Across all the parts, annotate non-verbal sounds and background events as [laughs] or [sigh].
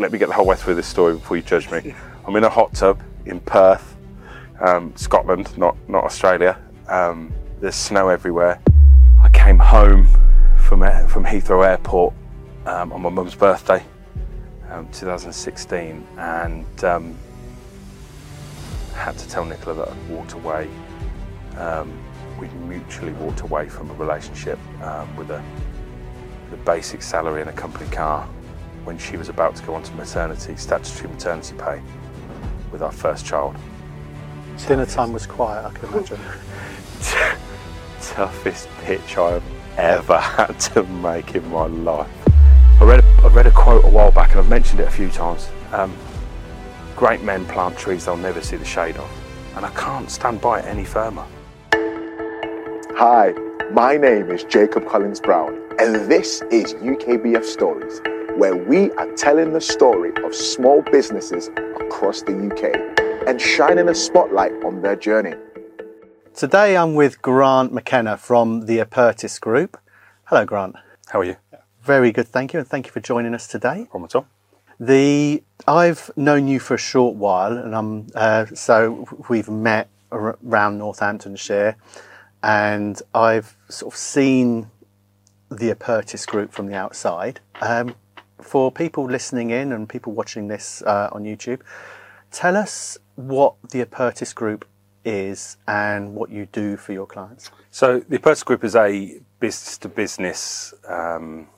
let me get the whole way through this story before you judge me. [laughs] I'm in a hot tub in Perth, um, Scotland, not not Australia. Um, there's snow everywhere. I came home from from Heathrow Airport um, on my mum's birthday, um, 2016, and um, had to tell Nicola that I'd walked away. Um, we'd mutually walked away from a relationship um, with a, the basic salary and a company car when she was about to go on to maternity, statutory maternity pay, with our first child. Dinner time was quiet, I can imagine. [laughs] Toughest pitch I've ever [laughs] had to make in my life. I read, I read a quote a while back, and I've mentioned it a few times. Um, great men plant trees they'll never see the shade of, and I can't stand by it any firmer. Hi, my name is Jacob Collins Brown, and this is UKBF Stories, where we are telling the story of small businesses across the UK and shining a spotlight on their journey. Today I'm with Grant McKenna from the Apertus Group. Hello, Grant. How are you? Very good, thank you, and thank you for joining us today. Problem at all? The I've known you for a short while, and I'm uh, so we've met around Northamptonshire, and I've sort of seen the Apertus Group from the outside. Um, for people listening in and people watching this uh, on YouTube, tell us what the Apertus Group is and what you do for your clients. So the Apertus Group is a business-to-business um,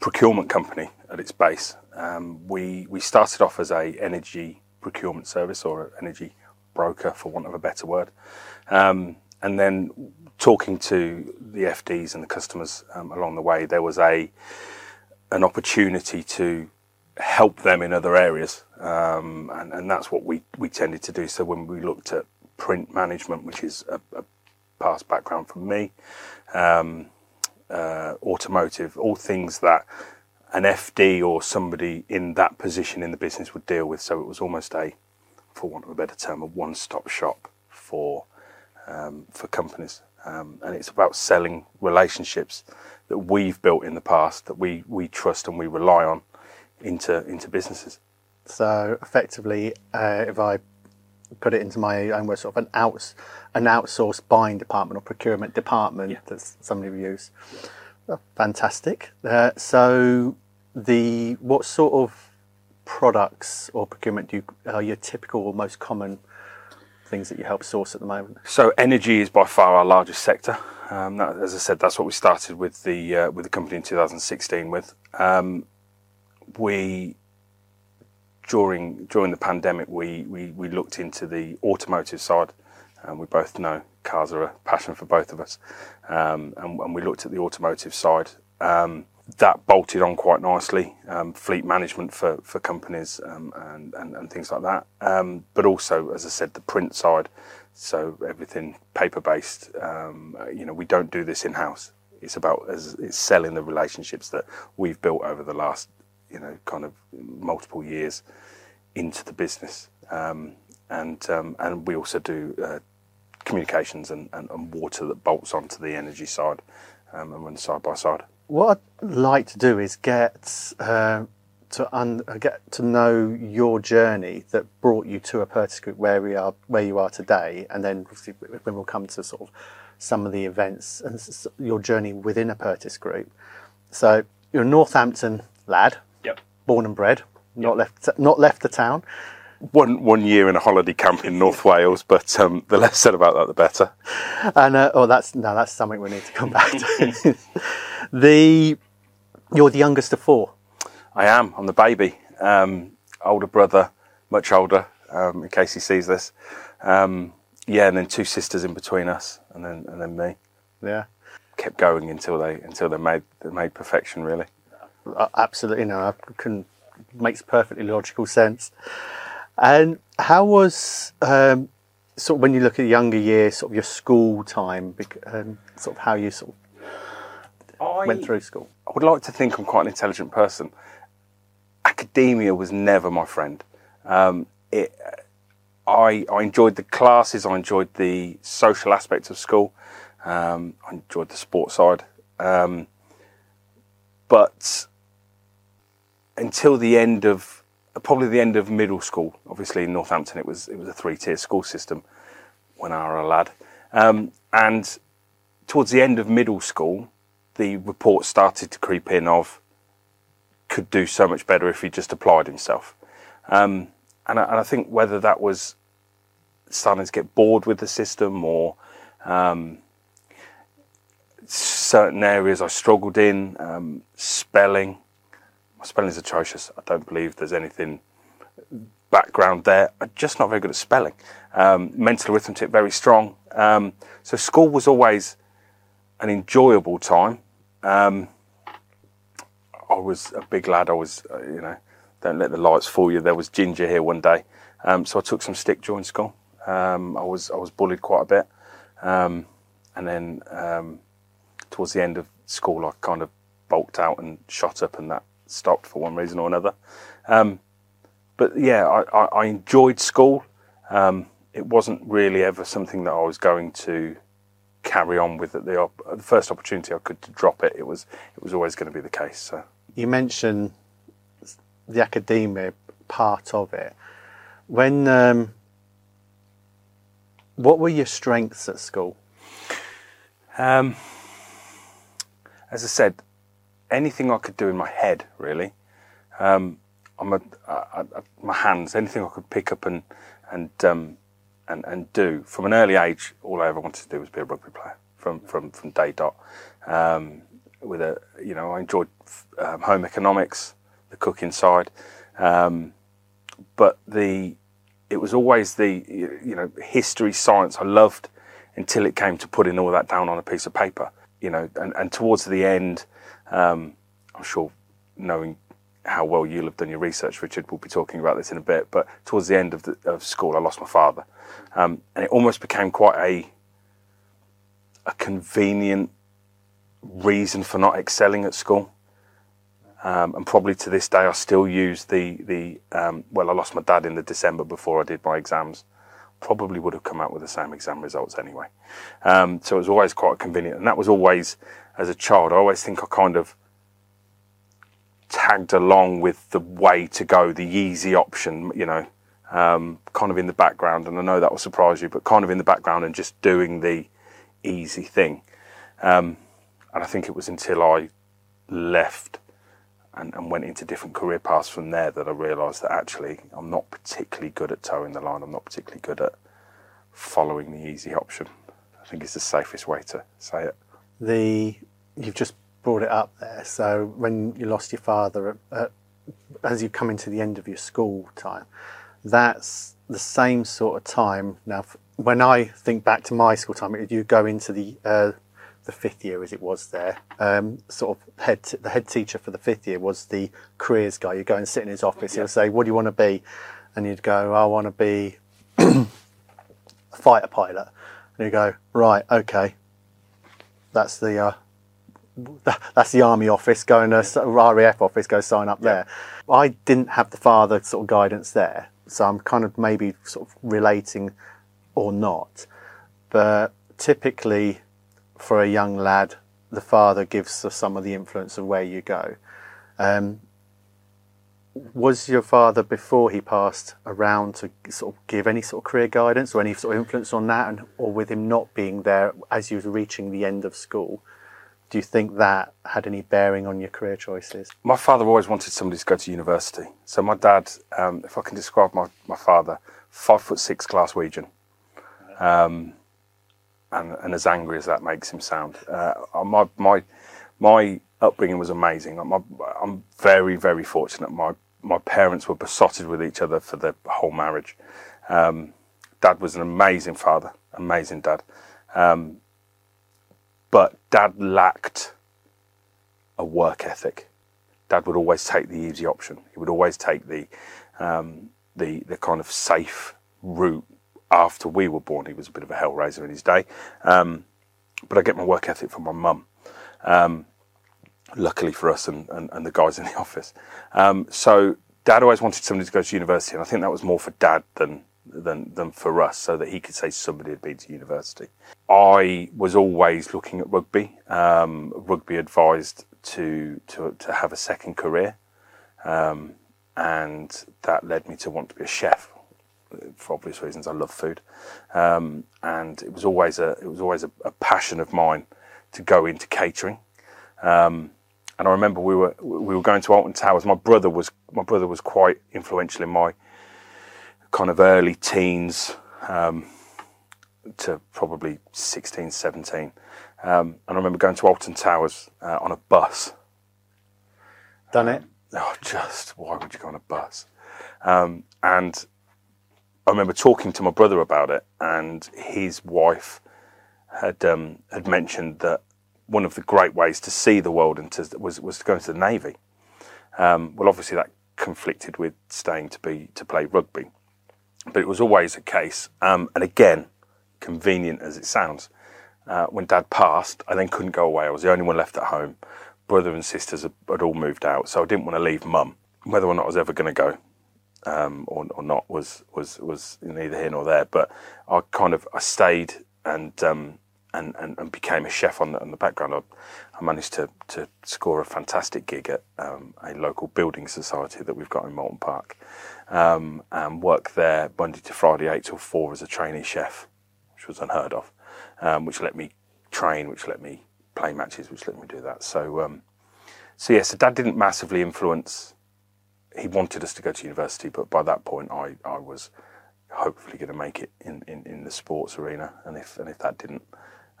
procurement company at its base. Um, we we started off as a energy procurement service or an energy broker, for want of a better word, um, and then talking to the FDs and the customers um, along the way, there was a an opportunity to help them in other areas, um, and, and that's what we, we tended to do. So when we looked at print management, which is a, a past background from me, um, uh, automotive, all things that an FD or somebody in that position in the business would deal with. So it was almost a, for want of a better term, a one-stop shop for um, for companies, um, and it's about selling relationships that we've built in the past that we we trust and we rely on into into businesses. So effectively, uh, if I put it into my own words, sort of an outs an outsourced buying department or procurement department Yeah. that somebody will use. Oh, fantastic. Uh, so the what sort of products or procurement do you, are your typical or most common things that you help source at the moment? So energy is by far our largest sector. Um, that, as I said, that's what we started with the uh, with the company in 2016 with. Um, we during during the pandemic we, we, we looked into the automotive side, and we both know cars are a passion for both of us, um, and, and we looked at the automotive side. Um, that bolted on quite nicely, um, fleet management for, for companies um, and, and, and things like that. But also, as I said, the print side, so everything paper based. Um, you know, we don't do this in house. It's about as it's selling the relationships that we've built over the last, you know, kind of multiple years into the business. Um, and um, and we also do uh, communications and, and, and water that bolts onto the energy side um, and runs side by side. What I'd like to do is get uh, to un- uh, get to know your journey that brought you to Apertus Group where we are, where you are today, and then when we'll come to sort of some of the events and your journey within Apertus Group. So you're a Northampton lad, Yep. born and bred, not left not left the town. One one year in a holiday camp in North Wales, but um, the less said about that, the better. And uh, oh, that's no, that's something we need to come back to. [laughs] the you're the youngest of four. I am. I'm the baby. Um, older brother, much older. Um, in case he sees this, um, yeah, and then two sisters in between us, and then and then me. Yeah. Kept going until they until they made they made perfection. Really. Uh, absolutely no, I couldn't. Makes perfectly logical sense. And how was um, sort of when you look at younger years, sort of your school time, and sort of how you sort of I went through school? I would like to think I'm quite an intelligent person. Academia was never my friend. Um, it, I, I enjoyed the classes, I enjoyed the social aspects of school, um, I enjoyed the sports side. Um, but until the end of probably the end of middle school. Obviously, in Northampton, it was it was a three tier school system when I was a lad, um, and towards the end of middle school, the reports started to creep in of could do so much better if he just applied himself. Um, and, I, and, I, think whether that was starting to get bored with the system or um, certain areas I struggled in, um, spelling. My spelling is atrocious. I don't believe there's anything background there. I'm just not very good at spelling. Um, mental arithmetic very strong. Um, so school was always an enjoyable time. Um, I was a big lad. I was, uh, you know, don't let the lights fool you. There was ginger here one day, um, so I took some stick during school. Um, I was I was bullied quite a bit, um, and then um, towards the end of school, I kind of bulked out and shot up, and that stopped for one reason or another. Um, but yeah, I, I, I enjoyed school. Um, it wasn't really ever something that I was going to carry on with at the, the first opportunity I could to drop it. It was it was always going to be the case. So you mentioned the academia part of it. When um, what were your strengths at school? Um, as I said, anything I could do in my head, really. Um, I'm a, I, I, my hands, anything I could pick up and and um, and and do from an early age. All I ever wanted to do was be a rugby player from from from day dot. Um, with a, you know, I enjoyed um, home economics, the cooking side, um, but the it was always the you know history, science I loved until it came to putting all that down on a piece of paper. You know, and, and towards the end, um, I'm sure knowing how well you'll have done your research, Richard, we'll be talking about this in a bit. But towards the end of, the, of school, I lost my father, um, and it almost became quite a a convenient reason for not excelling at school. Um, and probably to this day, I still use the the um, well. I lost my dad in the December before I did my exams. Probably would have come out with the same exam results anyway. Um, so it was always quite convenient, and that was always as a child. I always think I kind of tagged along with the way to go, the easy option. You know, um, kind of in the background, and I know that will surprise you, but kind of in the background and just doing the easy thing. Um, and I think it was until I left and, and, went into different career paths from there that I realised that actually I'm not particularly good at toeing the line. I'm not particularly good at following the easy option. I think it's the safest way to say it. The you've just brought it up there. So when you lost your father, at, as you come into the end of your school time, that's the same sort of time. Now, when I think back to my school time, you go into the uh, the fifth year as it was there. Um, sort of head t- the head teacher for the fifth year was the careers guy. You'd go and sit in his office. Yeah. He'll say, "What do you want to be?" And you'd go, "I want to be [clears throat] a fighter pilot." And you go, "Right, okay, that's the." Uh, [laughs] that's the army office. Go in a RAF office. Go sign up yeah. there. I didn't have the father sort of guidance there, so I'm kind of maybe sort of relating or not. But typically, for a young lad, the father gives some of the influence of where you go. Um, was your father before he passed around to sort of give any sort of career guidance or any sort of influence on that, and or with him not being there as you were reaching the end of school? Do you think that had any bearing on your career choices? My father always wanted somebody to go to university. So my dad, um, if I can describe my, my father, five foot six Glaswegian. Um, and, and as angry as that makes him sound. Uh, my my my upbringing was amazing. My, I'm very very fortunate. My my parents were besotted with each other for the whole marriage. Um, dad was an amazing father, amazing dad, um, but dad lacked a work ethic. Dad would always take the easy option. He would always take the um, the the kind of safe route after we were born. He was a bit of a hellraiser in his day. Um, but I get my work ethic from my mum. Um, luckily for us and, and, and, the guys in the [laughs] office. Um, so dad always wanted somebody to go to university, and I think that was more for dad than than than for us, so that he could say somebody had been to university. I was always looking at rugby. Um, rugby advised to to to have a second career. um, and that led me to want to be a chef for obvious reasons. I love food, um, and it was always a it was always a, a passion of mine to go into catering. Um, and I remember we were we were going to Alton Towers. My brother was my brother was quite influential in my kind of early teens um, to probably 16, 17. Um, and I remember going to Alton Towers uh, on a bus. Done it. Oh, just why would you go on a bus? Um, and I remember talking to my brother about it, and his wife had um, had mentioned that one of the great ways to see the world and to, was was to go into the navy. Um, well, obviously that conflicted with staying to be to play rugby, but it was always a case. Um, and again, convenient as it sounds, uh, when Dad passed, I then couldn't go away. I was the only one left at home. Brother and sisters had, had all moved out, so I didn't want to leave Mum. Whether or not I was ever going to go um, or, or, not was was was neither here nor there. But I kind of I stayed and um, and, and, and, became a chef on the, on the background. I, I, managed to, to score a fantastic gig at um, a local building society that we've got in Moulton Park, um, and worked there Monday to Friday, eight till four, as a trainee chef, which was unheard of, um, which let me train, which let me play matches, which let me do that. So, um, so yeah, so Dad didn't massively influence. He wanted us to go to university, but by that point, I, I was hopefully going to make it in, in, in the sports arena, and if and if that didn't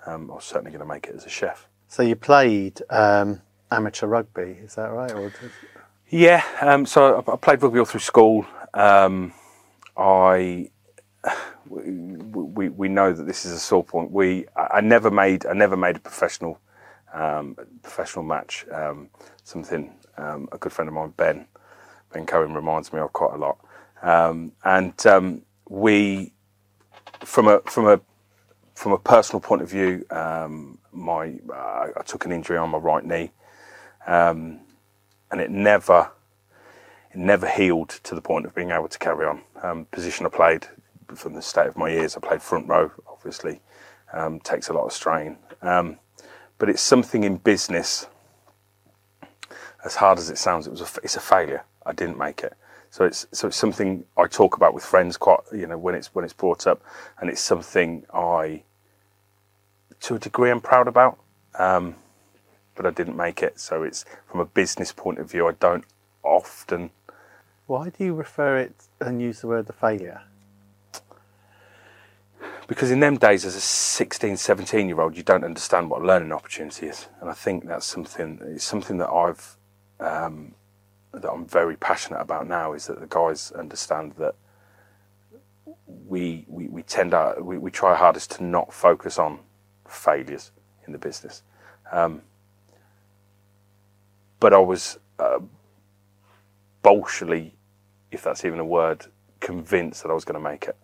um, I was certainly going to make it as a chef. So you played um, amateur rugby, is that right? Or did... Yeah, um, so I, I, played rugby all through school. Um, I we, we, we know that this is a sore point. We I never made I never made a professional um, professional match. Um, something a good friend of mine Ben Ben Cohen reminds me of quite a lot. and we from a from a from a personal point of view, um, my uh, I took an injury on my right knee, um, and it never it never healed to the point of being able to carry on. Um, position I played from the state of my ears, I played front row. Obviously, um, takes a lot of strain, um, but it's something in business. As hard as it sounds, it was a, it's a failure. I didn't make it. So it's so it's something I talk about with friends quite you know when it's when it's brought up, and it's something I, to a degree, I'm proud about. Um, but I didn't make it. So it's from a business point of view, I don't often. Why do you refer it and use the word the failure? Because in them days, as a 16, 17 year old, you don't understand what a learning opportunity is, and I think that's something. It's something that I've um, that I'm very passionate about now is that the guys understand that we we, we tend to we, we try hardest to not focus on failures in the business. Um, but I was uh, if that's even a word, convinced that I was going to make it.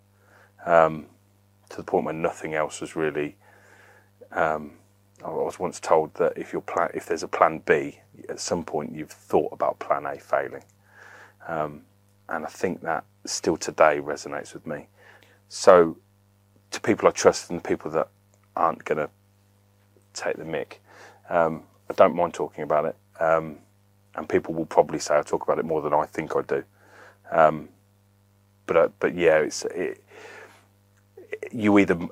Um, to the point where nothing else was really um, I was once told that if your plan, if there's a plan B, at some point you've thought about plan A failing, um, and I think that still today resonates with me. So, to people I trust and the people that aren't going to take the mick, um, I don't mind talking about it, um, and people will probably say I talk about it more than I think I do. Um, but uh, but yeah, it's it, you either. [laughs]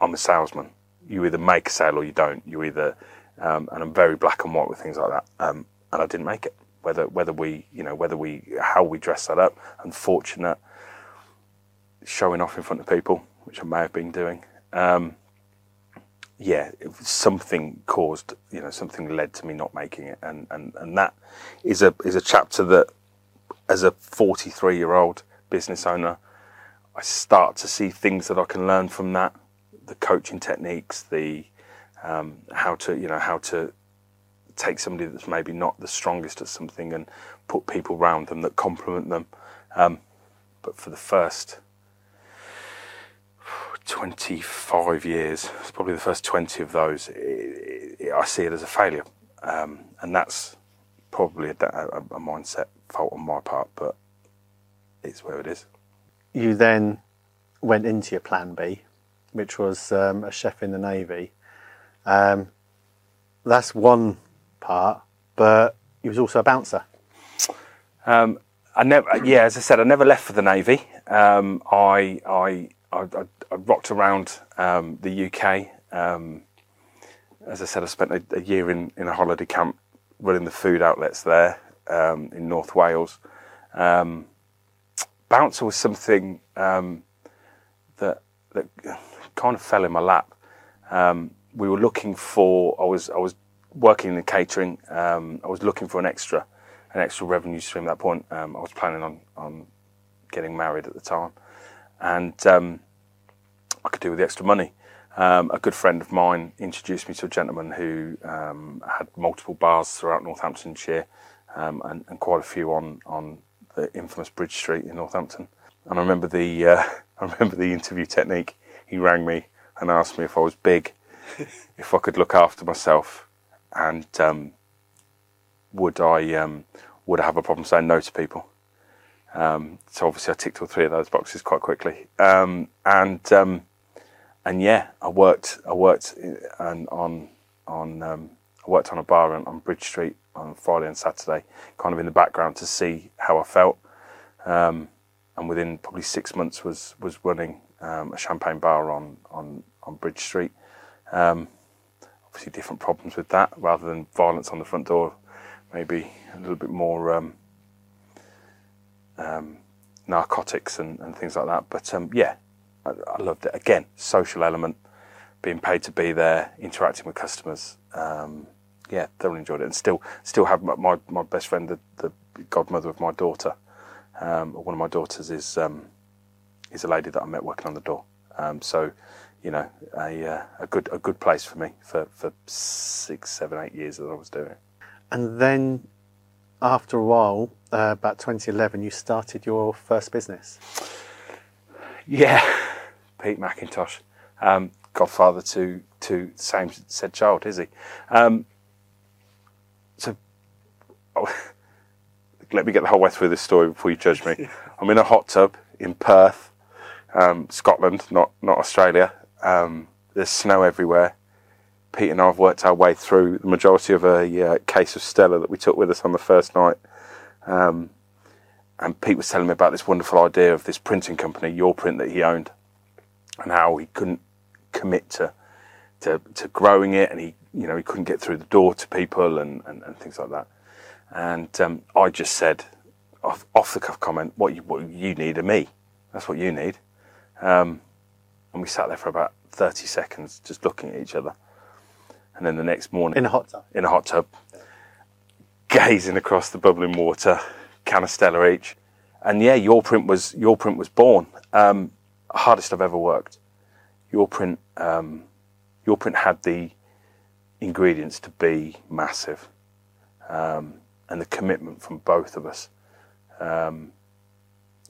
I'm a salesman you either make a sale or you don't. You either, um, and I'm very black and white with things like that. Um, and I didn't make it. Whether whether we, you know, whether we how we dress that up. Unfortunate, showing off in front of people, which I may have been doing. Um, yeah, something caused, you know, something led to me not making it, and and and that is a is a chapter that, as a 43 year old business owner, I start to see things that I can learn from that the coaching techniques, the um, how to you know how to take somebody that's maybe not the strongest at something and put people around them that complement them. Um, but for the first 25 years, it's probably the first 20 of those, it, it, I see it as a failure. Um, and that's probably a, a, a mindset fault on my part, but it's where it is. You then went into your plan B which was um, a chef in the navy. Um, that's one part, but he was also a bouncer. Um, I never, yeah, as I said, I never left for the navy. Um, I, I, I, I, rocked around um, the UK. Um, as I said, I spent a, a, year in, in a holiday camp running the food outlets there in North Wales. Bouncer was something that that kind of fell in my lap. we were looking for. I was I was working in catering. I was looking for an extra an extra revenue stream at that point. Um, I was planning on, on getting married at the time, and um, I could do with the extra money. Um, a good friend of mine introduced me to a gentleman who um, had multiple bars throughout Northamptonshire um, and, and, quite a few on, on the infamous Bridge Street in Northampton. And I remember the uh, [laughs] I remember the interview technique. He rang me and asked me if I was big, [laughs] if I could look after myself, and um, would I um, would I have a problem saying no to people? Um, so obviously I ticked all three of those boxes quite quickly, um, and um, and yeah, I worked I worked on on, on um, I worked on a bar on, on, Bridge Street on Friday and Saturday, kind of in the background to see how I felt, um, and within probably six months was was running um, a champagne bar on on on Bridge Street. obviously, different problems with that rather than violence on the front door maybe a little bit more um, um, narcotics and, and, things like that. But um, yeah, I, I, loved it. Again, social element, being paid to be there, interacting with customers. Um, yeah, thoroughly enjoyed it, and still still have my my best friend, the, the godmother of my daughter. Um, one of my daughters is um, is a lady that I met working on the door. so you know, a uh, a good a good place for me for, for six, seven, eight years that I was doing it. And then after a while, uh, about 2011, you started your first business. Yeah, [laughs] Pete McIntosh, um, godfather to to same said child, is he? Um, so, [laughs] oh, let me get the whole way through this story before you judge me. [laughs] I'm in a hot tub in Perth, um, Scotland, not not Australia. Um, there's snow everywhere. Pete and I have worked our way through the majority of a uh, case of Stella that we took with us on the first night. Um, and Pete was telling me about this wonderful idea of this printing company, Your Print, that he owned, and how he couldn't commit to to, to growing it, and he you know he couldn't get through the door to people and, and, and things like that. And um, I just said off, off the cuff comment, "What you what you need are me. That's what you need." Um, and we sat there for about thirty seconds, just looking at each other and then the next morning in a hot tub, in a hot tub, gazing across the bubbling water, canistella each, and yeah, your print was your print was born. Um, hardest I've ever worked. Your print, um, your print had the ingredients to be massive, um, and the commitment from both of us. Um,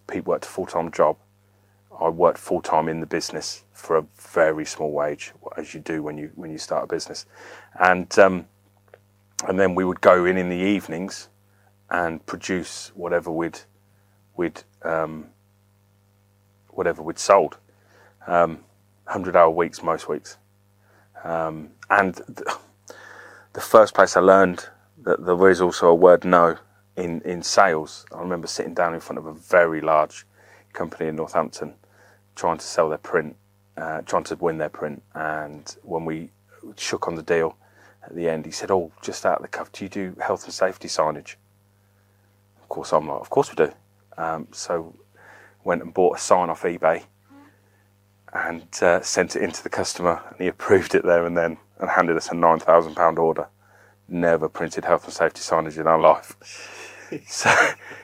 Pete worked a full time job. I worked full time in the business for a very small wage, as you do when you when you start a business, and um, and then we would go in in the evenings and produce whatever we'd we'd um, whatever we'd sold. Um, Hundred hour weeks most weeks, um, and th- the first place I learned that there is also a word no in in sales. I remember sitting down in front of a very large company in Northampton trying to sell their print, uh, trying to win their print. And when we shook on the deal at the end, he said, "Oh, just out of the cuff, do you do health and safety signage?" Of course, I'm like, "Of course we do." Um, so went and bought a sign off eBay and uh, sent it into the customer, and he [laughs] approved it there and then and handed us a nine thousand pound order. Never printed health and safety signage in our life, [laughs] so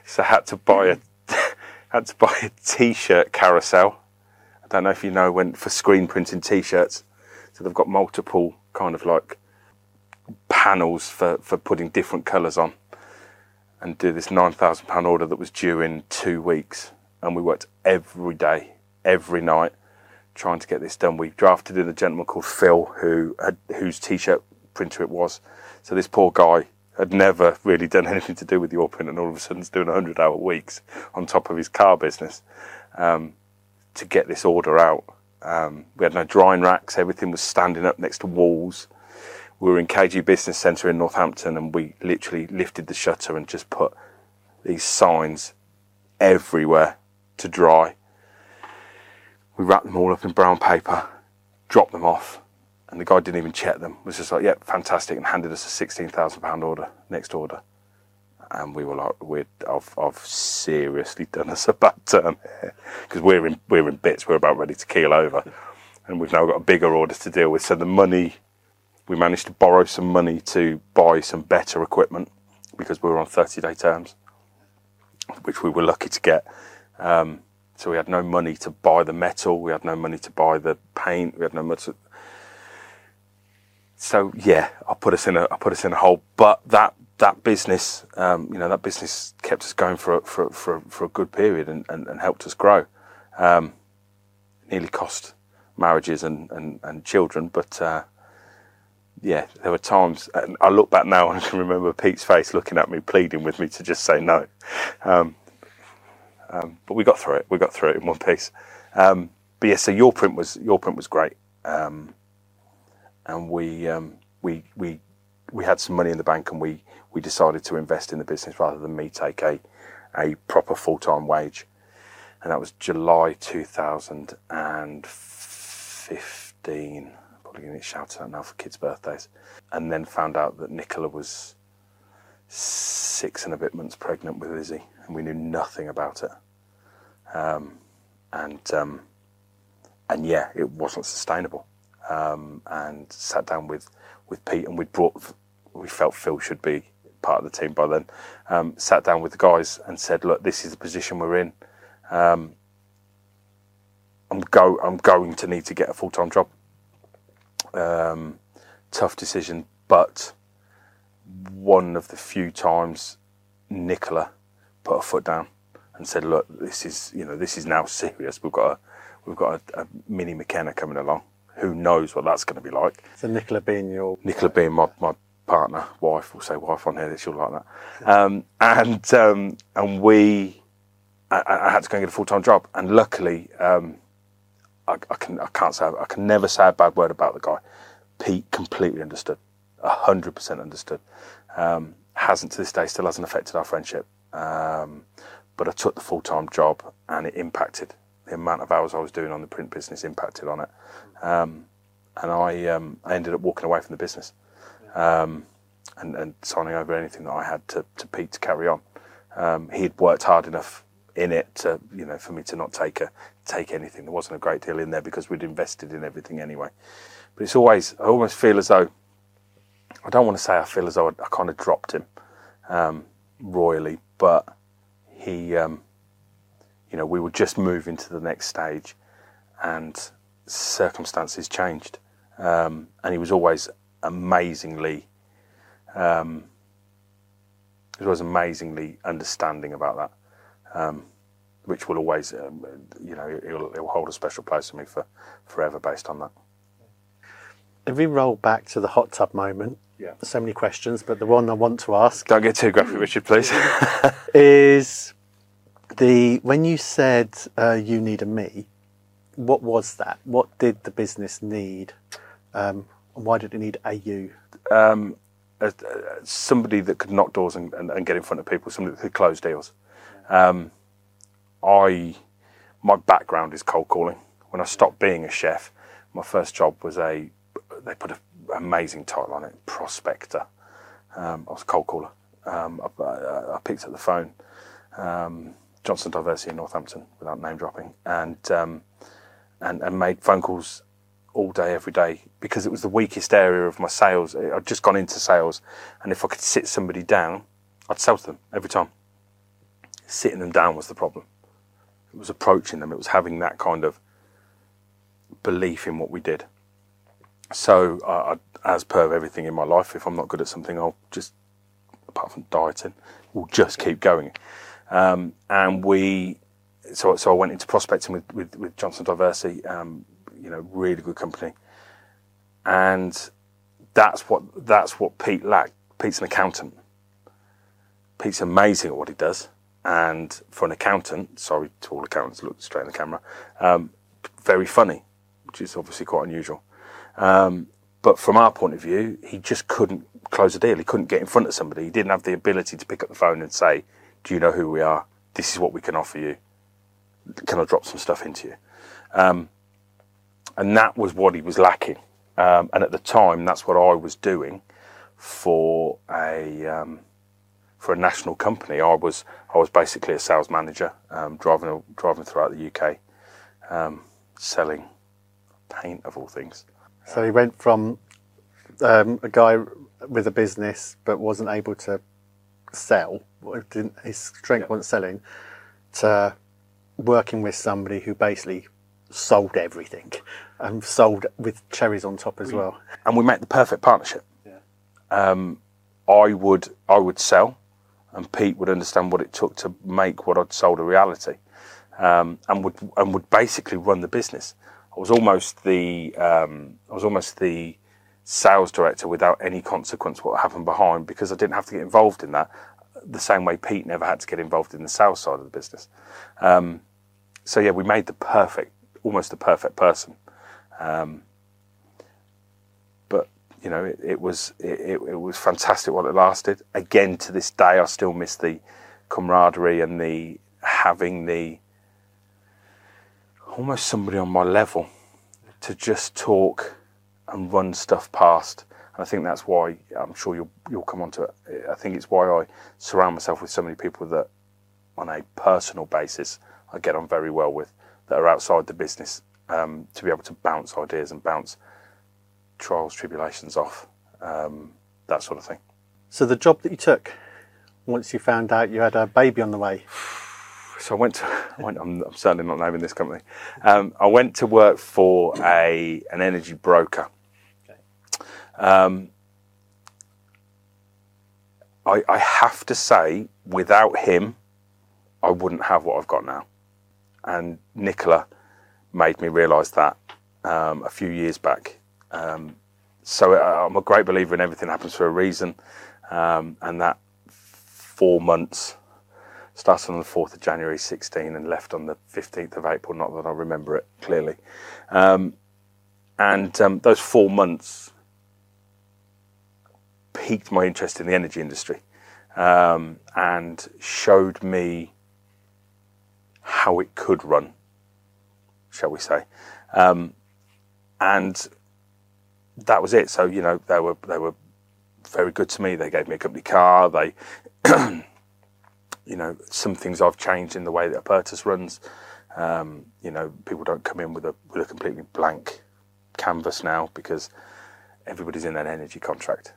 so had to buy a [laughs] had to buy a t-shirt carousel don't know if you know when for screen printing t-shirts. So they've got multiple kind of like panels for, for putting different colours on and do this £9,000 order that was due in two weeks. And we worked every day, every night, trying to get this done. We drafted in a gentleman called Phil, who had, whose t-shirt printer it was. So this poor guy had never really done [laughs] anything to do with your print, and all of a sudden is doing 100-hour weeks on top of his car business. Um, to get this order out. Um, we had no drying racks, everything was standing up next to walls. we were in KG Business Centre in Northampton, and we literally lifted the shutter and just put these signs everywhere to dry. We wrapped them all up in brown paper, dropped them off, and the guy didn't even check them. Was just like, "Yep, fantastic," and handed us a sixteen thousand pound order, next order, and we were like, "We're, I've, I've seriously done us a bad turn here because we're in, we're in bits. We're about ready to keel over, and we've now got a bigger order to deal with. So the money, we managed to borrow some money to buy some better equipment because we were on thirty day terms, which we were lucky to get. Um, so we had no money to buy the metal, we had no money to buy the paint, we had no money. To... So yeah, I put us in a I put us in a hole. But that that business, um, you know, that business kept us going for for for, for a good period and, and, and helped us grow. Um, nearly cost marriages and, and, and children, but uh, yeah, there were times, and I look back now [laughs] and I can remember Pete's face looking at me, pleading with me to just say no. Um, um, but we got through it. We got through it in one piece. Um, but yeah, so your print was your print was great, um, and we we we we had some money in the bank, and we we decided to invest in the business rather than me take a a proper full time wage, and that was July two thousand and fifteen. Probably going to get shouted out now for kids' birthdays, and then found out that Nicola was six and a bit months pregnant with Lizzie, and we knew nothing about it. Um, and um, and yeah, it wasn't sustainable. Um, and sat down with, with Pete, and we brought. We felt Phil should be part of the team by then. Um, sat down with the guys and said, "Look, this is the position we're in. Um, I'm go. I'm going to need to get a full time job. Um, tough decision, but." one of the few times Nicola put her foot down and said, "Look, this is you know this is now serious. We've got a we've got a, a mini McKenna coming along. Who knows what that's going to be like?" So Nicola being your Nicola being my, my partner, wife, we'll say wife on here. She'll like that. [laughs] Um, and um, and we, I, I, had to go and get a full time job, and luckily, um, I, I, can I can't say I can never say a bad word about the guy. Pete completely understood hundred percent understood. Um, hasn't to this day, still hasn't affected our friendship. Um, but I took the full time job, and it impacted the amount of hours I was doing on the print business. Impacted on it, um, and I um, I ended up walking away from the business, um, and, and, signing over anything that I had to, to Pete to carry on. Um, he'd worked hard enough in it to you know for me to not take a take anything. There wasn't a great deal in there because we'd invested in everything anyway. But it's always I almost feel as though I don't want to say I feel as though I, I kind of dropped him um, royally, but he, um, you know, we were just moving to the next stage, and circumstances changed, um, and he was always amazingly, um, he was amazingly understanding about that, um, which will always, um, you know, it'll, it'll hold a special place for me for forever based on that. If we roll back to the hot tub moment, Yeah. so many questions, but the one I want to ask Don't get too graphic, Richard, please. [laughs] is the when you said uh, you need a me, what was that? What did the business need? Um, why did it need a U? um, somebody that could knock doors and, and, and get in front of people, somebody that could close deals. Um, I, my background is cold calling. When I stopped being a chef, my first job was a, they put an amazing title on it, prospector. Um, I was a cold caller. Um, I, I, I picked up the phone, um, Johnson Diversey in Northampton, without name dropping, and, um, and and made phone calls all day, every day, because it was the weakest area of my sales. I'd just gone into sales, and if I could sit somebody down, I'd sell to them every time. Sitting them down was the problem. It was approaching them. It was having that kind of belief in what we did. So, I, as per everything in my life, if I'm not good at something, I'll just, apart from dieting, we'll just keep going. Um, and we, so so I went into prospecting with with, with Johnson Diversey, um, you know, really good company, and that's what that's what Pete lacked. Pete's an accountant. Pete's amazing at what he does, and for an accountant, sorry to all accountants, look straight in the camera, um, very funny, which is obviously quite unusual. Um, but from our point of view, he just couldn't close a deal. He couldn't get in front of somebody. He didn't have the ability to pick up the phone and say, "Do you know who we are? This is what we can offer you. Can I drop some stuff into you?" Um, and that was what he was lacking. Um, and at the time, that's what I was doing for a um, for a national company. I was I was basically a sales manager, um, driving driving throughout the UK, um, selling paint of all things. So he went from um, a guy with a business but wasn't able to sell, didn't, his strength Yeah. wasn't selling, to working with somebody who basically sold everything and sold with cherries on top as well. and we made the perfect partnership. Yeah. Um, I would I would sell, and Pete would understand what it took to make what I'd sold a reality, um, and would and would basically run the business. I was almost the um, I was almost the sales director without any consequence what happened behind because I didn't have to get involved in that the same way Pete never had to get involved in the sales side of the business. Um, so yeah, we made the perfect, almost a perfect person. Um, but you know, it, it was it, it, was fantastic while it lasted. Again, to this day, I still miss the camaraderie and the having the almost somebody on my level to just talk and run stuff past. And I think that's why I'm sure you'll you'll come onto it. I think it's why I surround myself with so many people that, on a personal basis, I get on very well with that are outside the business um, to be able to bounce ideas and bounce trials, tribulations off, um, that sort of thing. So the job that you took once you found out you had a baby on the way, [sighs] So I went to, I went, I'm, I'm certainly not naming this company. Um, I went to work for a an energy broker. Um, I, I have to say, without him, I wouldn't have what I've got now. And Nicola made me realise that um, a few years back. Um, so I- I'm a great believer in everything happens for a reason, um, and that four months started on the 4th of January 16 and left on the 15th of April, not that I remember it clearly. Um, and um, those four months piqued my interest in the energy industry um, and showed me how it could run, shall we say. Um, and that was it. So, you know, they were, they were very good to me. They gave me a company car. They [clears throat] you know, some things I've changed in the way that Apertus runs. Um, you know, people don't come in with a with a completely blank canvas now because everybody's in an energy contract.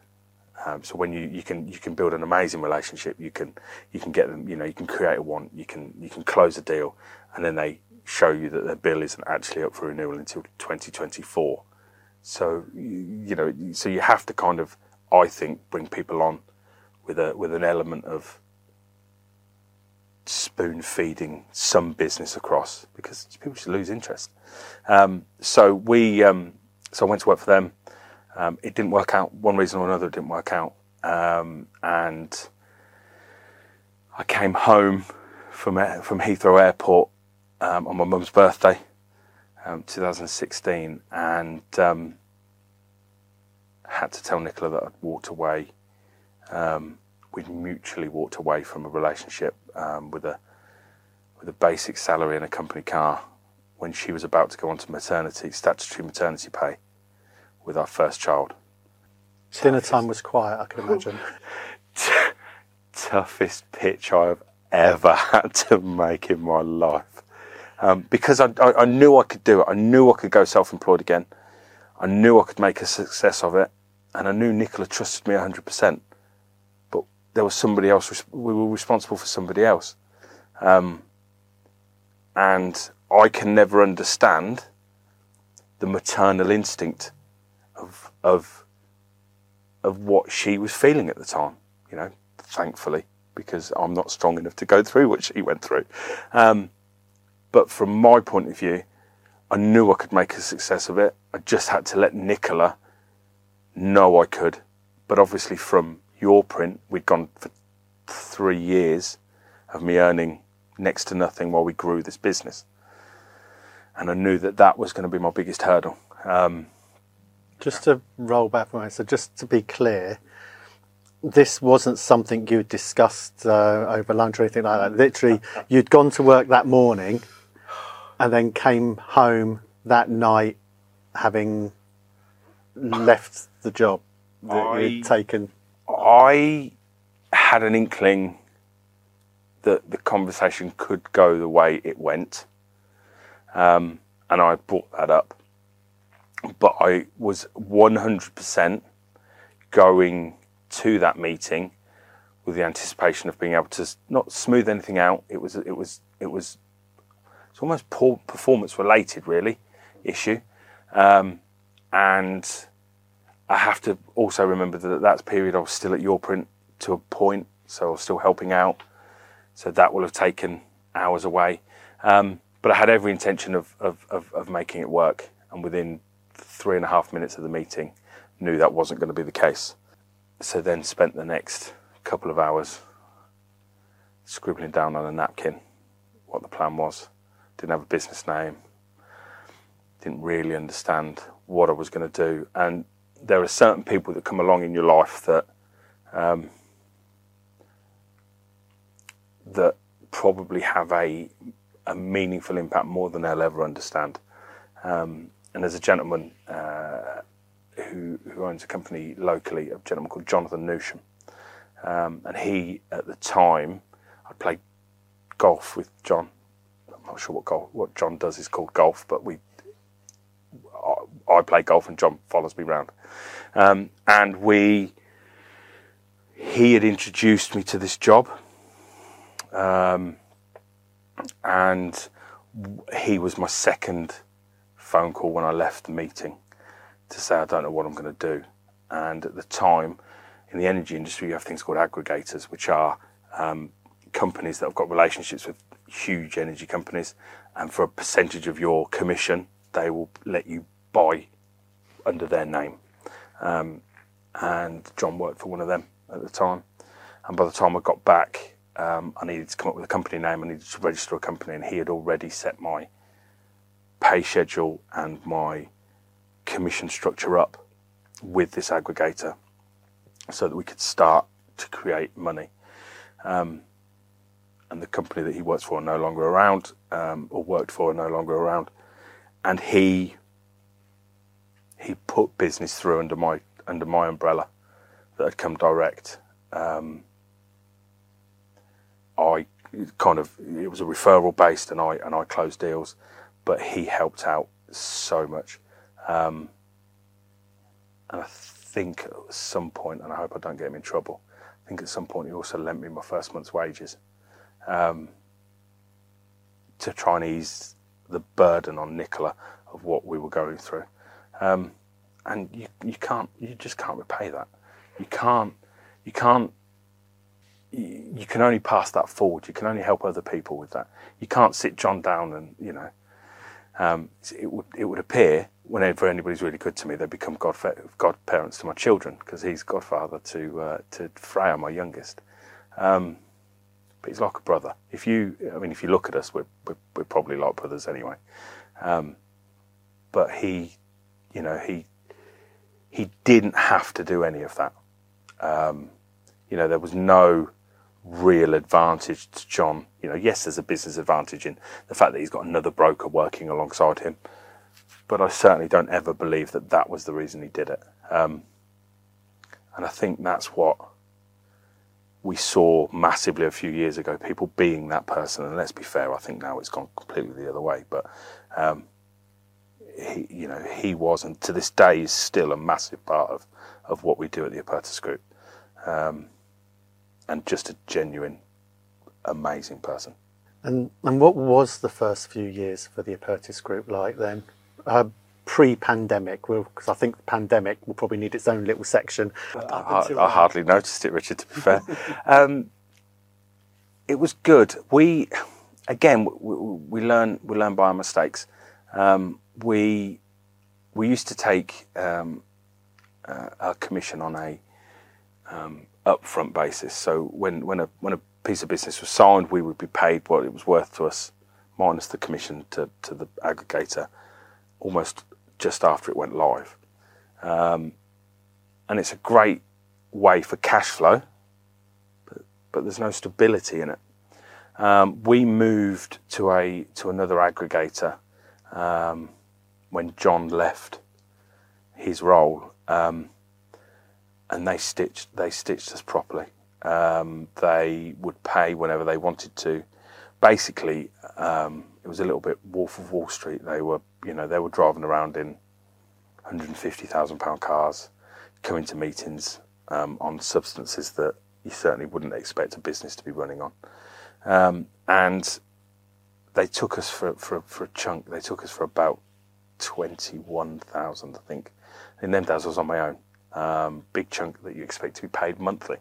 Um, so when you, you can you can build an amazing relationship, you can you can get them, you know, you can create a want, you can you can close a deal, and then they show you that their bill isn't actually up for renewal until 2024. So you, know, so you have to kind of, I think, bring people on with a with an element of spoon feeding some business across because people just lose interest. Um, so we, um, so I went to work for them. Um, it didn't work out. One reason or another, it didn't work out. Um, and I came home from from Heathrow Airport um, on my mum's birthday, um, 2016, and um, had to tell Nicola that I'd walked away. Um, we'd mutually walked away from a relationship with a with a basic salary and a company car when she was about to go on to maternity, statutory maternity pay, with our first child. dinner time was quiet, I can imagine. [laughs] toughest pitch I've ever [laughs] had to make in my life. Um, because I, I, I knew I could do it. I knew I could go self-employed again. I knew I could make a success of it, and I knew Nicola trusted me 100%. But there was somebody else. We were responsible for somebody else, um, and I can never understand the maternal instinct of of of what she was feeling at the time. You know, thankfully, because I'm not strong enough to go through what she went through. Um, but from my point of view, I knew I could make a success of it. I just had to let Nicola know I could. But obviously, from your print, we'd gone for three years of me earning next to nothing while we grew this business. And I knew that that was going to be my biggest hurdle. Um, Just to roll back from it, so just to be clear, this wasn't something you discussed uh, over lunch or anything like that. Literally, [laughs] you'd gone to work that morning and then came home that night having left the job that I- you'd taken. I had an inkling that the conversation could go the way it went, um, and I brought that up. But I was 100% going to that meeting with the anticipation of being able to not smooth anything out. It was it was it was it's almost poor performance related really issue, um, and I have to also remember that at that period I was still at your print to a point, so I was still helping out. So that will have taken hours away. Um, but I had every intention of, of, of, of making it work, and within three and a half minutes of the meeting, knew that wasn't going to be the case. So then spent the next couple of hours scribbling down on a napkin what the plan was. Didn't have a business name. Didn't really understand what I was going to do, and there are certain people that come along in your life that um, that probably have a a meaningful impact more than they'll ever understand. Um, and there's a gentleman uh, who who owns a company locally, a gentleman called Jonathan Newsham, um, and he at the time I played golf with John. I'm not sure what golf what John does is called golf, but we I, I play golf and John follows me round. Um, and we, he had introduced me to this job, um, and he was my second phone call when I left the meeting to say I don't know what I'm going to do. And at the time, in the energy industry, you have things called aggregators, which are um, companies that have got relationships with huge energy companies, and for a percentage of your commission, they will let you buy under their name. Um, and John worked for one of them at the time. And by the time I got back, um, I needed to come up with a company name. I needed to register a company, and he had already set my pay schedule and my commission structure up with this aggregator, so that we could start to create money. Um, and the company that he works for no longer around, um, or worked for no longer around, and he he put business through under my under my umbrella that had come direct. Um, I kind of it was a referral based, and I and I closed deals, but he helped out so much, um, and I think at some point, and I hope I don't get him in trouble. I think at some point he also lent me my first month's wages um, to try and ease the burden on Nicola of what we were going through. Um, and you you can't you just can't repay that. You can't you can't you, you can only pass that forward. You can only help other people with that. You can't sit John down and you know. Um, it would it would appear whenever anybody's really good to me, they become god godparents to my children because he's godfather to uh, to Freya, my youngest. Um, but he's like a brother. If you, I mean, if you look at us, we're we're, we're probably like brothers anyway. Um, but he, you know, he he didn't have to do any of that. Um, you know, there was no real advantage to John. You know, yes, there's a business advantage in the fact that he's got another broker working alongside him, but I certainly don't ever believe that that was the reason he did it. Um, and I think that's what we saw massively a few years ago. People being that person, and let's be fair, I think now it's gone completely the other way. But um, he, you know, he was, and to this day is still a massive part of, of what we do at the Apertus Group, um, and just a genuine, amazing person. And and what was the first few years for the Apertus Group like then? Uh, pre-pandemic, because I think the pandemic will probably need its own little section. I, I hardly noticed it, Richard. To be fair, [laughs] um, it was good. We, again, we, we learn we learn by our mistakes. Um, we we used to take um, uh, our commission on a um, upfront basis. So when when a when a piece of business was signed, we would be paid what it was worth to us, minus the commission to, to the aggregator, almost just after it went live. um, and it's a great way for cash flow, but, but there's no stability in it. Um, we moved to a to another aggregator um, when John left his role, um, and they stitched they stitched us properly. Um, they would pay whenever they wanted to. Basically, um, it was a little bit Wolf of Wall Street. They were you know they were driving around in 150,000 pound cars, coming to meetings um, on substances that you certainly wouldn't expect a business to be running on. Um, and they took us for, for, for a chunk. They took us for about 21,000, I think. In them days, I was on my own. Um, big chunk that you expect to be paid monthly.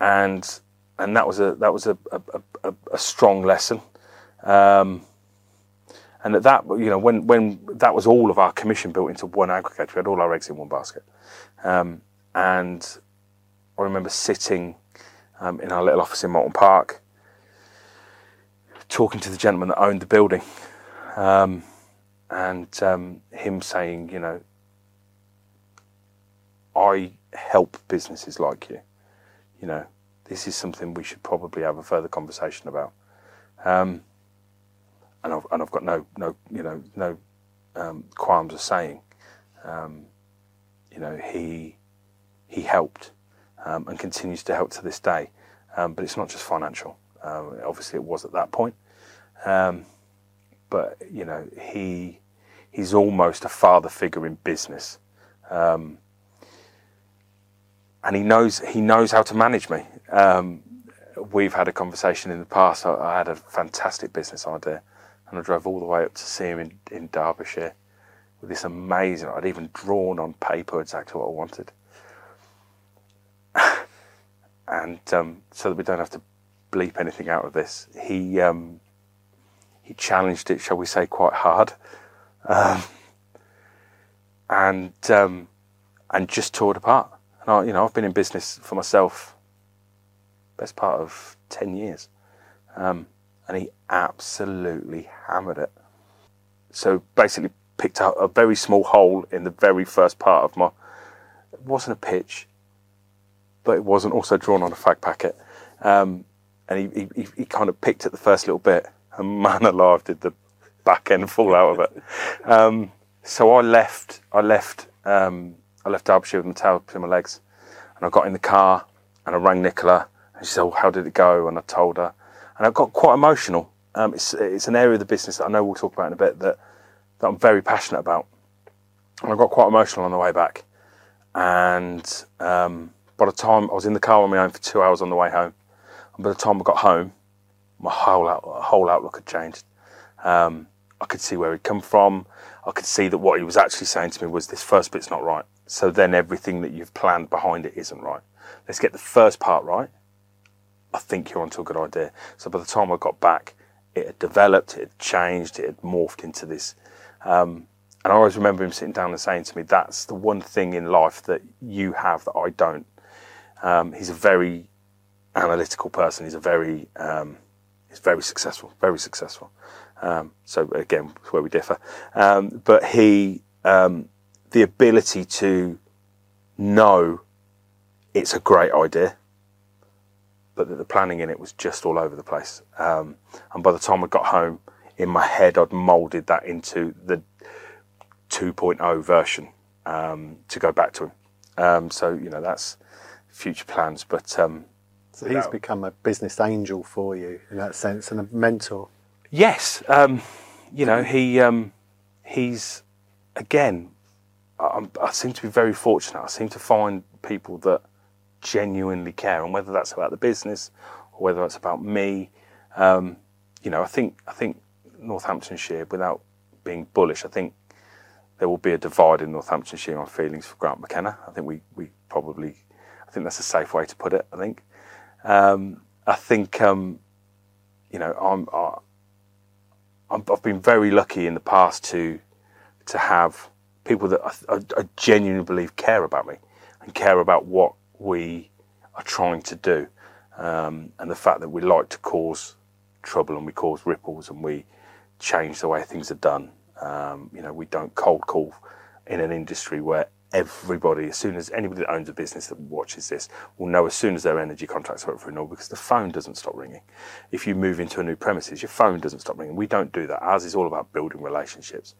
And and that was a that was a, a, a, a strong lesson. Um, and at that, you know, when, when that was all of our commission built into one aggregator, we had all our eggs in one basket. Um, and I remember sitting um, in our little office in Moulton Park, talking to the gentleman that owned the building, um, and um, him saying, you know, I help businesses like you. You know, this is something we should probably have a further conversation about. Um, and I've, and I've got no, no, you know, no um, qualms of saying, um, you know, he he helped um, and continues to help to this day. Um, but it's not just financial. Um, obviously, it was at that point. Um, but you know, he he's almost a father figure in business, and he knows he knows how to manage me. we've had a conversation in the past. I, I had a fantastic business idea and I drove all the way up to see him in, in Derbyshire with this amazing. I'd even drawn on paper exactly what I wanted, [sighs] and um, so that we don't have to bleep anything out of this, he um, he challenged it, shall we say, quite hard, um, and um, and just tore it apart. And I, you know, I've been in business for myself best part of ten years. Um, and he absolutely hammered it. So basically, picked out a very small hole in the very first part of my. It wasn't a pitch, but it wasn't also drawn on a fag packet. Um, and he, he, he kind of picked at the first little bit, and [laughs] man alive, did the back end fall out of it. Um, so I left. I left. Um, I left Derbyshire with my tail between my legs, and I got in the car and I rang Nicola, and she said, oh, "How did it go?" And I told her, and I got quite emotional. Um, it's it's an area of the business that I know we'll talk about in a bit that that I'm very passionate about, and I got quite emotional on the way back. And um, by the time I was in the car on my own for two hours on the way home, and by the time I got home, my whole out, whole outlook had changed. Um, I could see where he'd come from. I could see that what he was actually saying to me was this first bit's not right. So then everything that you've planned behind it isn't right. Let's get the first part right, I think you're onto a good idea. So by the time I got back, it had developed, it had changed, it had morphed into this. Um, and I always remember him sitting down and saying to me, "That's the one thing in life that you have that I don't." Um, he's a very analytical person. He's a very um, he's very successful, very successful. Um, so again, where we differ. Um, but he, um, the ability to know it's a great idea but that the planning in it was just all over the place. Um, and by the time I got home, in my head, I'd moulded that into the 2.0 version um, to go back to him. Um, so you know that's future plans. But um, so he's become a business angel for you in that sense and a mentor. Yes, um, you know he um, he's again. I, I seem to be very fortunate. I seem to find people that genuinely care, and whether that's about the business or whether it's about me, um, you know, I think I think Northamptonshire, without being bullish, I think there will be a divide in Northamptonshire on feelings for Grant McKenna. I think we, we probably, I think that's a safe way to put it. I think, um, I think, um, you know, I'm, I, have been very lucky in the past to to have people that I, I, I genuinely believe care about me and care about what we are trying to do, um, and the fact that we like to cause trouble and we cause ripples and we change the way things are done. Um, you know, we don't cold call in an industry where everybody, as soon as anybody that owns a business that watches this, will know as soon as their energy contracts are up for renewal because the phone doesn't stop ringing. If you move into a new premises, your phone doesn't stop ringing. We don't do that. Ours is all about building relationships.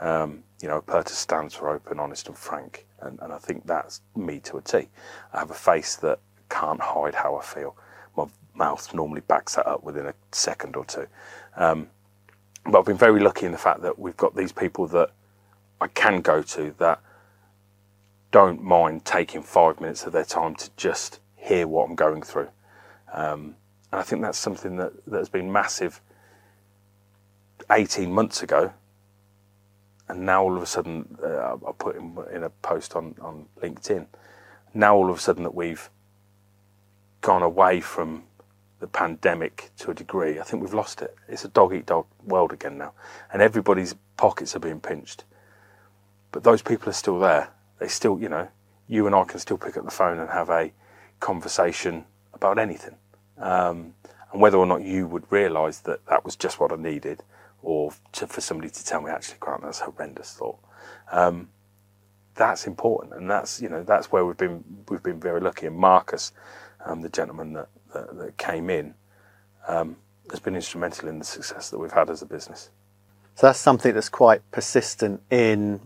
Um, you know, Apertus stands for open, honest, and frank, and, and I think that's me to a T. I have a face that can't hide how I feel. My mouth normally backs that up within a second or two. Um, but I've been very lucky in the fact that we've got these people that I can go to that don't mind taking five minutes of their time to just hear what I'm going through. Um, and I think that's something that, that has been massive 18 months ago. And now all of a sudden, uh, I put in, in a post on, on LinkedIn. Now all of a sudden that we've gone away from the pandemic to a degree, I think we've lost it. It's a dog eat dog world again now. And everybody's pockets are being pinched. But those people are still there they still, you know, you and I can still pick up the phone and have a conversation about anything. Um, and whether or not you would realise that that was just what I needed, or to, for somebody to tell me, actually, Grant, that's a horrendous thought. Um, that's important, and that's you know that's where we've been we've been very lucky. And Marcus, um, the gentleman that, that, that came in, um, has been instrumental in the success that we've had as a business. So that's something that's quite persistent in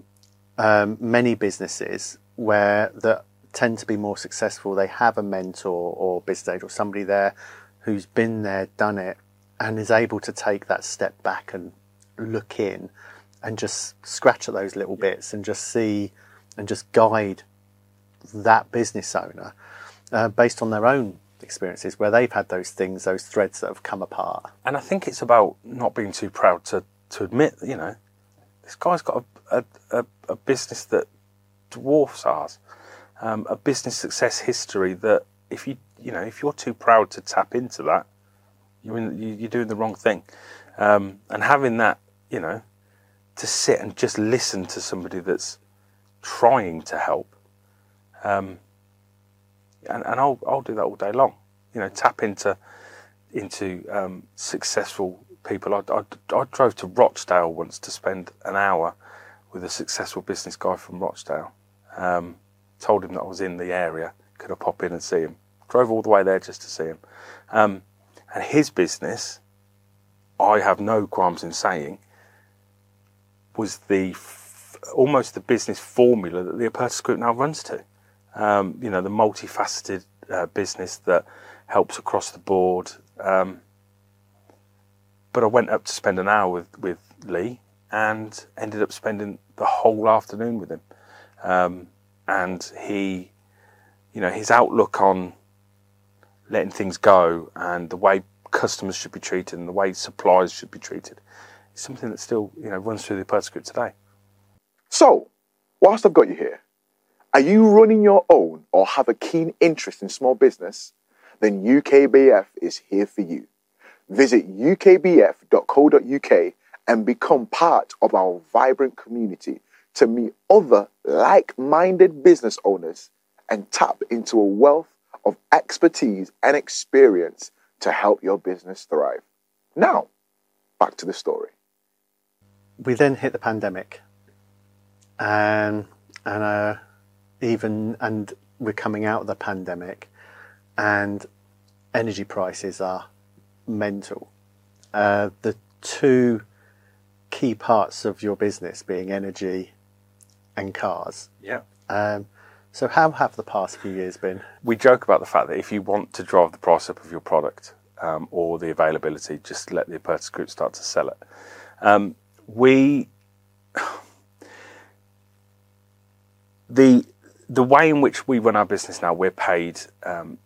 um, many businesses where that tend to be more successful, they have a mentor or business agent or somebody there who's been there, done it, and is able to take that step back and look in and just scratch at those little bits and just see and just guide that business owner uh, based on their own experiences where they've had those things, those threads that have come apart. And I think it's about not being too proud to, to admit, you know, this guy's got a, a, a business that dwarfs ours, um, a business success history that if you you know if you're too proud to tap into that, you're in, you're doing the wrong thing, um, and having that you know to sit and just listen to somebody that's trying to help, um, and, and I'll I'll do that all day long, you know tap into into um, successful people. I, I, I, drove to Rochdale once to spend an hour with a successful business guy from Rochdale. Um, told him that I was in the area, could I pop in and see him? Drove all the way there just to see him. Um, and his business, I have no qualms in saying, was the almost the business formula that the Apertus Group now runs to. Um, you know, the multifaceted uh, business that helps across the board. Um, but I went up to spend an hour with, with Lee and ended up spending the whole afternoon with him. Um, and he, you know, his outlook on letting things go and the way customers should be treated and the way suppliers should be treated is something that still, you know, runs through the Group today. So, whilst I've got you here, are you running your own or have a keen interest in small business? Then UKBF is here for you. Visit ukbf.co.uk and become part of our vibrant community to meet other like minded business owners and tap into a wealth of expertise and experience to help your business thrive. Now, back to the story. We then hit the pandemic, and and uh, even and we're coming out of the pandemic, and energy prices are mental. Uh, the two key parts of your business being energy and cars. Yeah. Um, so, how have the past few years been? We joke about the fact that if you want to drive the price up of your product um, or the availability, just let the Apertus Group start to sell it. Um, we [sighs] the the way in which we run our business now, we're paid um,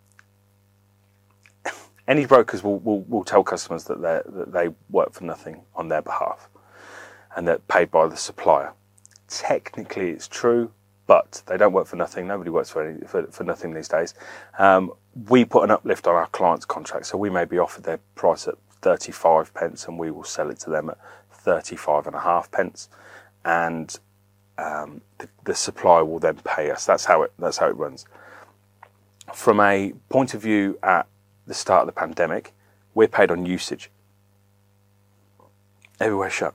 [sighs] any brokers will, will, will tell customers that, that they work for nothing on their behalf and they're paid by the supplier. Technically, it's true, but they don't work for nothing. Nobody works for, any, for, for nothing these days. Um, we put an uplift on our client's contract, so we may be offered their price at 35 pence and we will sell it to them at 35 and a half pence. And um, the, the supplier will then pay us. That's how it, that's how it runs. From a point of view at the start of the pandemic, we're paid on usage. Everywhere shut.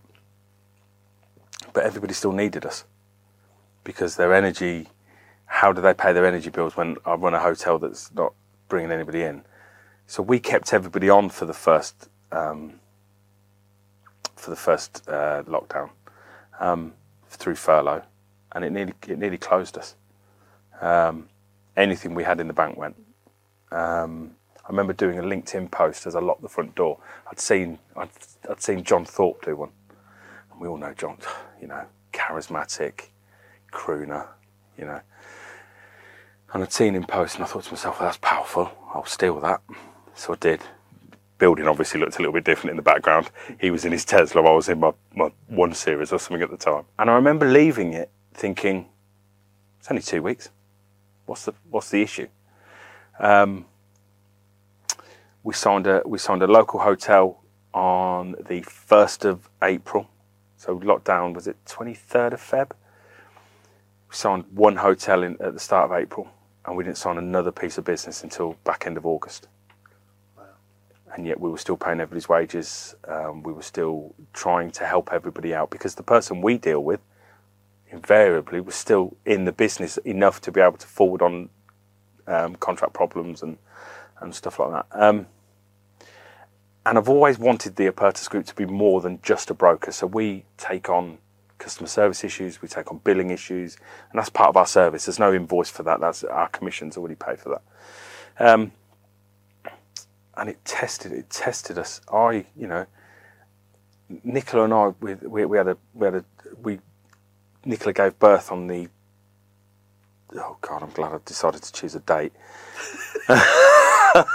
But everybody still needed us because their energy. How do they pay their energy bills when I run a hotel that's not bringing anybody in? So we kept everybody on for the first um, for the first uh, lockdown um, through furlough, and it nearly it nearly closed us. Um, anything we had in the bank went. Um, I remember doing a LinkedIn post as I locked the front door. I'd seen I'd, I'd seen John Thorpe do one, and we all know John. You know, charismatic, crooner. You know, and I'd seen him post, and I thought to myself, well, "That's powerful. I'll steal that." So I did. Building obviously looked a little bit different in the background. He was in his Tesla. I was in my, my one series or something at the time. And I remember leaving it thinking, "It's only two weeks. What's the what's the issue?" Um, we signed a we signed a local hotel on the first of April. So lockdown was it twenty third of Feb. We signed one hotel in at the start of April, and we didn't sign another piece of business until back end of August. And yet we were still paying everybody's wages. Um, we were still trying to help everybody out because the person we deal with invariably was still in the business enough to be able to forward on um, contract problems and and stuff like that. Um, and I've always wanted the Apertus Group to be more than just a broker. So we take on customer service issues, we take on billing issues, and that's part of our service. There's no invoice for that. That's our commissions already paid for that. Um, and it tested it tested us. I, you know, Nicola and I, we, we, we had a we had a we. Nicola gave birth on the oh god, I'm glad I decided to choose a date. [laughs] I'm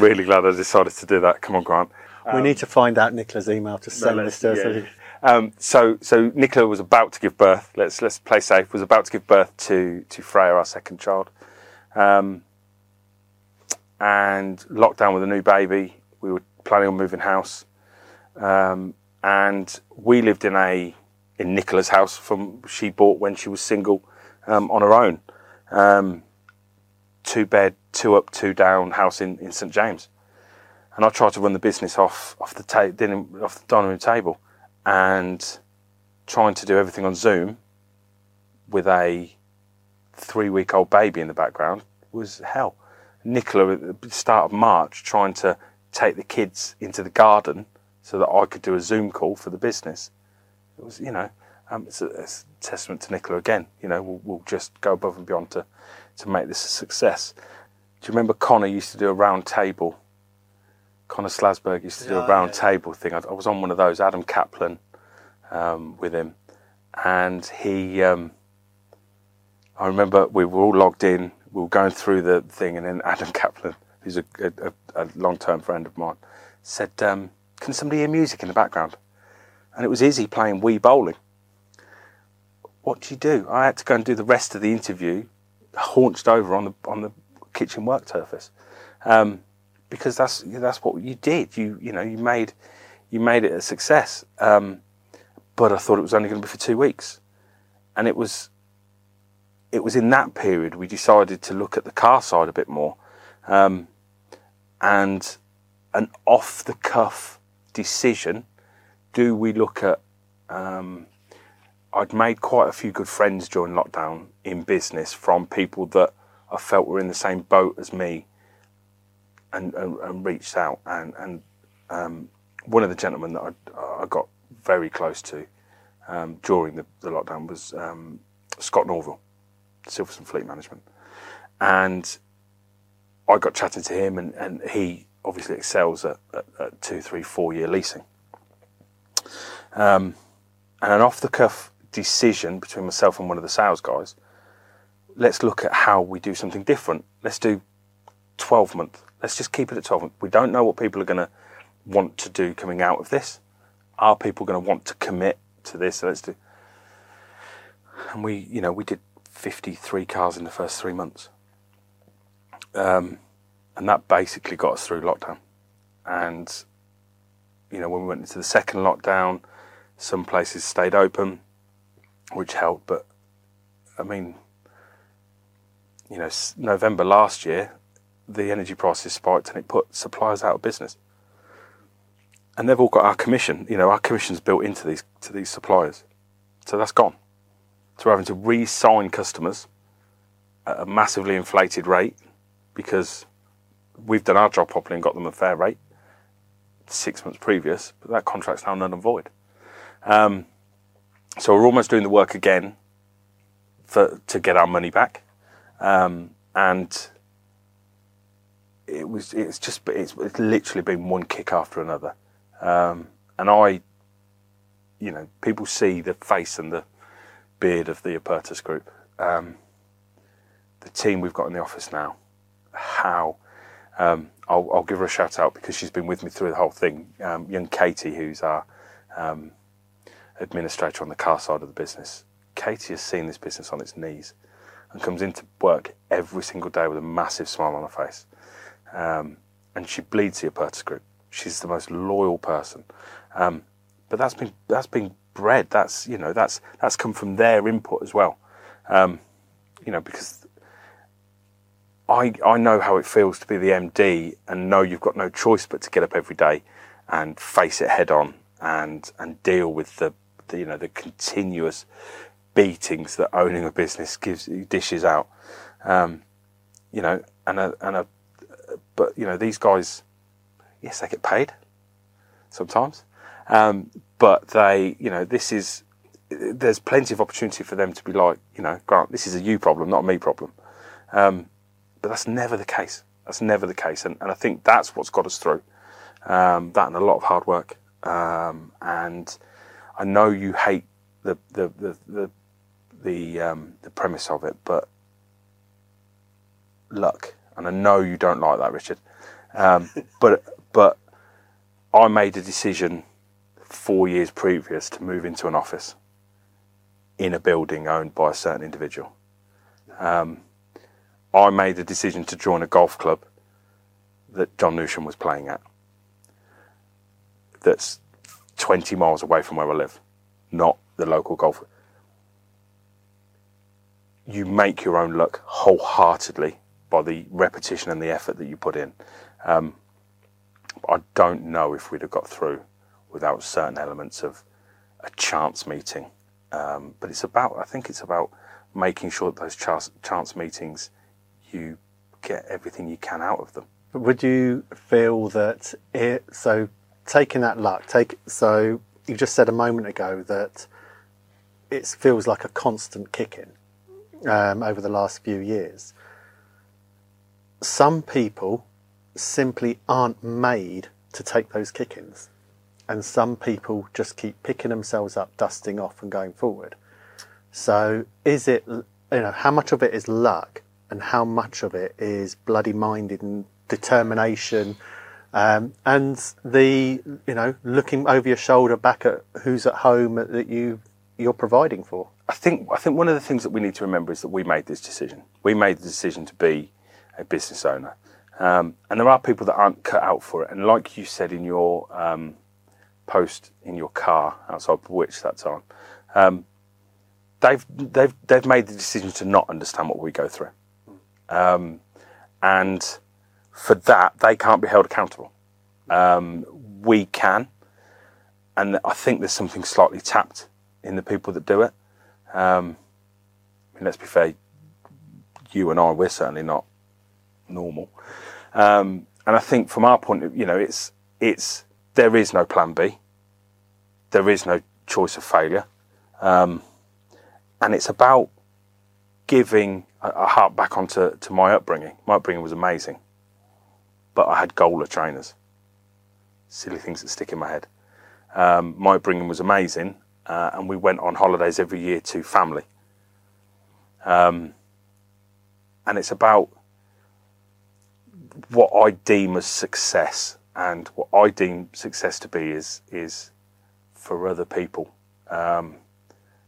really glad I decided to do that. Come on, Grant. we need to find out Nicola's email to send this to us. Yeah. Um, so, so Nicola was about to give birth. Let's let's play safe. Was about to give birth to to Freya, our second child, um, and lockdown with a new baby. We were planning on moving house, um, and we lived in a in Nicola's house from she bought when she was single um, on her own. Um, two bed, two up, two down house in, in St James, and I tried to run the business off off the ta- off the dining room table, and trying to do everything on Zoom with a three week old baby in the background was hell. Nicola at the start of March trying to take the kids into the garden so that I could do a Zoom call for the business. It was, you know, um, it's, a, it's, a, testament to Nicola again. You know, we'll, we'll, just go above and beyond to, to make this a success. Do you remember Connor used to do a round table? Connor Slasberg used to do Yeah, a round yeah. table thing. I, I was on one of those, Adam Kaplan um, with him. And he, um, I remember we were all logged in, we were going through the thing, and then [laughs] Adam Kaplan, who's a, a, a long term friend of mine, said, um, Can somebody hear music in the background? And it was Izzy playing Wii Bowling. What do you do? I had to go and do the rest of the interview, haunched over on the on the kitchen work surface, um, because that's that's what you did. You you know you made you made it a success. Um, but I thought it was only going to be for two weeks, and it was it was in that period we decided to look at the car side a bit more, um, and an off the cuff decision. Do we look at? Um, I'd made quite a few good friends during lockdown in business from people that I felt were in the same boat as me, and and, and reached out and and um, one of the gentlemen that I, I got very close to um, during the, the lockdown was um, Scott Norville, Silverstone Fleet Management, and I got chatting to him, and, and he obviously excels at, at, at two, three, four year leasing. Um, and an off the cuff decision between myself and one of the sales guys. Let's look at how we do something different. Let's do 12 month. Let's just keep it at 12. We don't know what people are going to want to do coming out of this. Are people going to want to commit to this? So let's do. And we, you know, we did 53 cars in the first three months. Um, and that basically got us through lockdown. And, you know, when we went into the second lockdown, some places stayed open, which helped. But, I mean, you know, November last year, the energy prices spiked and it put suppliers out of business. And they've all got our commission. You know, our commission's built into these to these suppliers, so that's gone. So we're having to re-sign customers at a massively inflated rate because we've done our job properly and got them a fair rate six months previous, but that contract's now null and void. Um, so we're almost doing the work again for to get our money back, um, and it was it's just it's, it's literally been one kick after another, um, and I, you know, people see the face and the beard of the Apertus Group, um, the team we've got in the office now, how. Um, I'll, I'll, give her a shout out because she's been with me through the whole thing. Um, young Katie, who's our um, administrator on the car side of the business, Katie has seen this business on its knees and comes into work every single day with a massive smile on her face. Um, and she bleeds the Apertus Group. She's the most loyal person. Um, but that's been that's been bred. That's you know that's that's come from their input as well. Um, you know because I I know how it feels to be the MD and know you've got no choice but to get up every day and face it head on and and deal with the, the you know the continuous beatings that owning a business gives dishes out. Um, you know, and a and a but you know these guys, yes, they get paid sometimes, um, but they you know this is there's plenty of opportunity for them to be like you know Grant, this is a you problem, not a me problem. Um, but that's never the case. That's never the case, and, and I think that's what's got us through. Um, that and a lot of hard work. Um, and I know you hate the the the the the, um, the premise of it, but luck. And I know you don't like that, Richard. Um, [laughs] but but I made a decision four years previous to move into an office in a building owned by a certain individual. Um, I made a decision to join a golf club that John Newsham was playing at. That's 20 miles away from where I live, not the local golf. You make your own luck wholeheartedly by the repetition and the effort that you put in. Um, I don't know if we'd have got through without certain elements of a chance meeting. Um, but it's about, I think it's about making sure that those chance, chance meetings, you get everything you can out of them. Would you feel that it, so taking that luck, take, so you just said a moment ago that it feels like a constant kicking um, over the last few years some people simply aren't made to take those kickings. And some people just keep picking themselves up, dusting off, and going forward. So, is it, you know, how much of it is luck and how much of it is bloody minded and determination um, and the, you know, looking over your shoulder back at who's at home that you, you're providing for? I think, I think one of the things that we need to remember is that we made this decision. We made the decision to be a business owner. Um, and there are people that aren't cut out for it. And like you said in your um, post in your car outside Which that time, um, they've they've they've made the decision to not understand what we go through, um, and for that they can't be held accountable. Um, we can, and I think there's something slightly tapped in the people that do it. Um, let's be fair, you and I, we're certainly not normal. Um, and I think from our point of you know, it's it's there is no plan B. There is no choice of failure, um, and it's about giving. a, I hark back onto to my upbringing. My upbringing was amazing, but I had Gola trainers. Silly things that stick in my head. Um, my upbringing was amazing, uh, and we went on holidays every year to family. Um, and it's about what I deem as success, and what I deem success to be is is for other people. Um,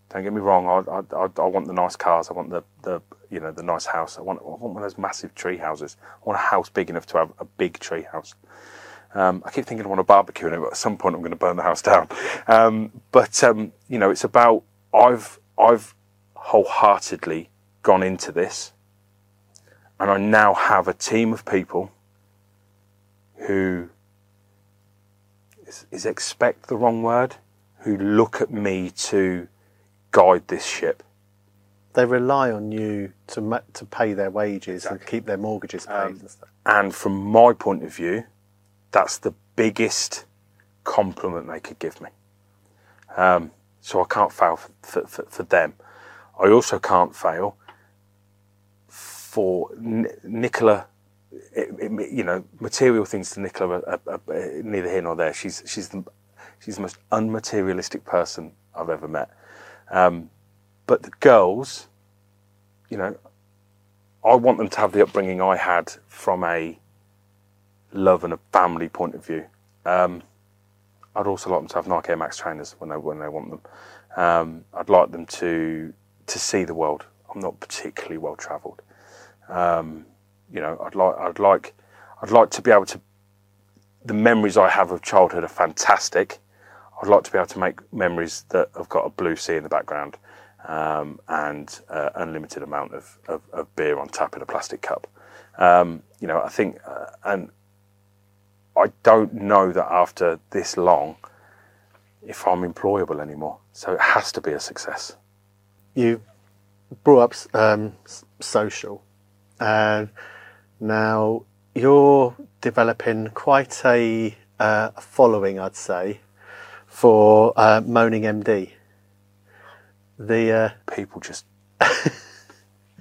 don't get me wrong. I, I, I, want the nice cars. I want the, the you know the nice house. I want I want one of those massive tree houses. I want a house big enough to have a big tree house. Um, I keep thinking I want a barbecue in it, but at some point I'm going to burn the house down. Um, but um, you know, it's about I've I've wholeheartedly gone into this and I now have a team of people who is, is expect the wrong word, who look at me to guide this ship. they rely on you to ma- to pay their wages and keep their mortgages paid Um, and. And from my point of view, that's the biggest compliment they could give me. Um, so I can't fail for, for, for, for them. I also can't fail for N- Nicola. It, it, you know, material things to Nicola are, are, are neither here nor there. She's she's the she's the most unmaterialistic person I've ever met. Um, but the girls, you know, I want them to have the upbringing I had from a love and a family point of view. Um, I'd also like them to have Nike Air Max trainers when they when they want them. Um, I'd like them to to see the world. I'm not particularly well travelled. Um, you know, I'd like I'd like I'd like to be able to. The memories I have of childhood are fantastic. I'd like to be able to make memories that have got a blue sea in the background um, and uh, unlimited amount of, of, of beer on tap in a plastic cup. Um, you know, I think, uh, and I don't know that after this long, if I'm employable anymore. So it has to be a success. You brought up um, social, and now you're developing quite a uh, following, I'd say, for uh, Moaning MD. The uh, People just [laughs]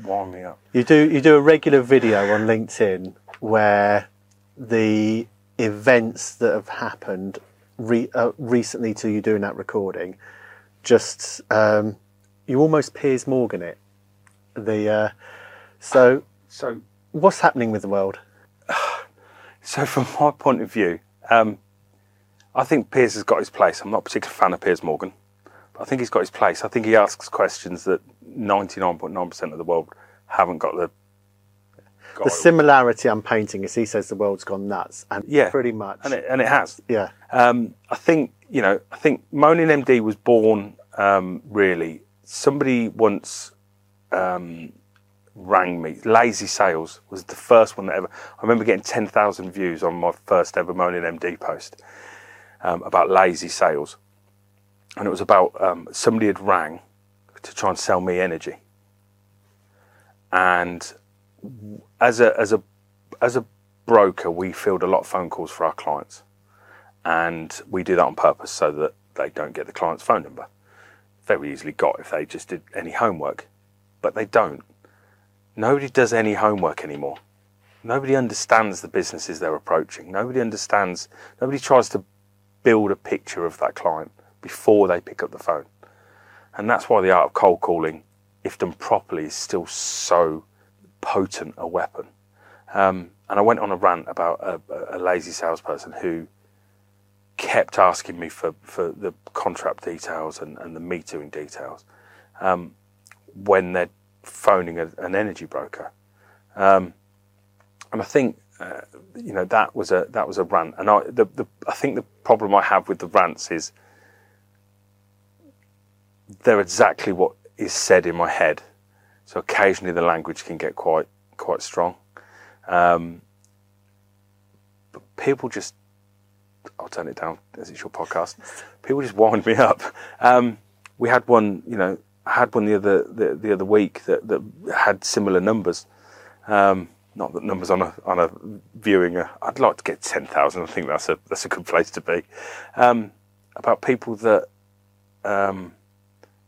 wind me up. You do you do a regular video on LinkedIn where the events that have happened re, uh, recently to you doing that recording, just um, you almost Piers Morgan it. The uh, so So, what's happening with the world? [sighs] so from my point of view, um, I think Piers has got his place. I'm not a particular fan of Piers Morgan, but I think he's got his place. I think he asks questions that 99.9% of the world haven't got the. Got The similarity I'm painting is he says the world's gone nuts, and Yeah. pretty much, and it, and it has. yeah, Um, I think you know. I think Moaning MD was born um, really. Somebody once um, rang me. Lazy Sales was the first one that ever. I remember getting ten thousand views on my first ever Moaning MD post um, about lazy sales, and it was about um, somebody had rang to try and sell me energy, and as a as a as a broker, we field a lot of phone calls for our clients and we do that on purpose so that they don't get the client's phone number. Very easily got if they just did any homework, but they don't. Nobody does any homework anymore. Nobody understands the businesses they're approaching. Nobody understands, nobody tries to build a picture of that client before they pick up the phone. And that's why the art of cold calling, if done properly, is still so potent a weapon. Um, and I went on a rant about a, a lazy salesperson who kept asking me for, for the contract details and, and the metering details um, when they're phoning a, an energy broker. Um, and I think uh, you know that was a that was a rant. And I the, the I think the problem I have with the rants is they're exactly what is said in my head. So occasionally the language can get quite quite strong. Um, but people just I'll turn it down as it's your podcast. [laughs] People just wind me up. Um, we had one, you know, I had one the other the, the other week that, that had similar numbers. Um, not that numbers on a on a viewing. Uh, I'd like to get ten thousand. I think that's a that's a good place to be. Um, about people that um,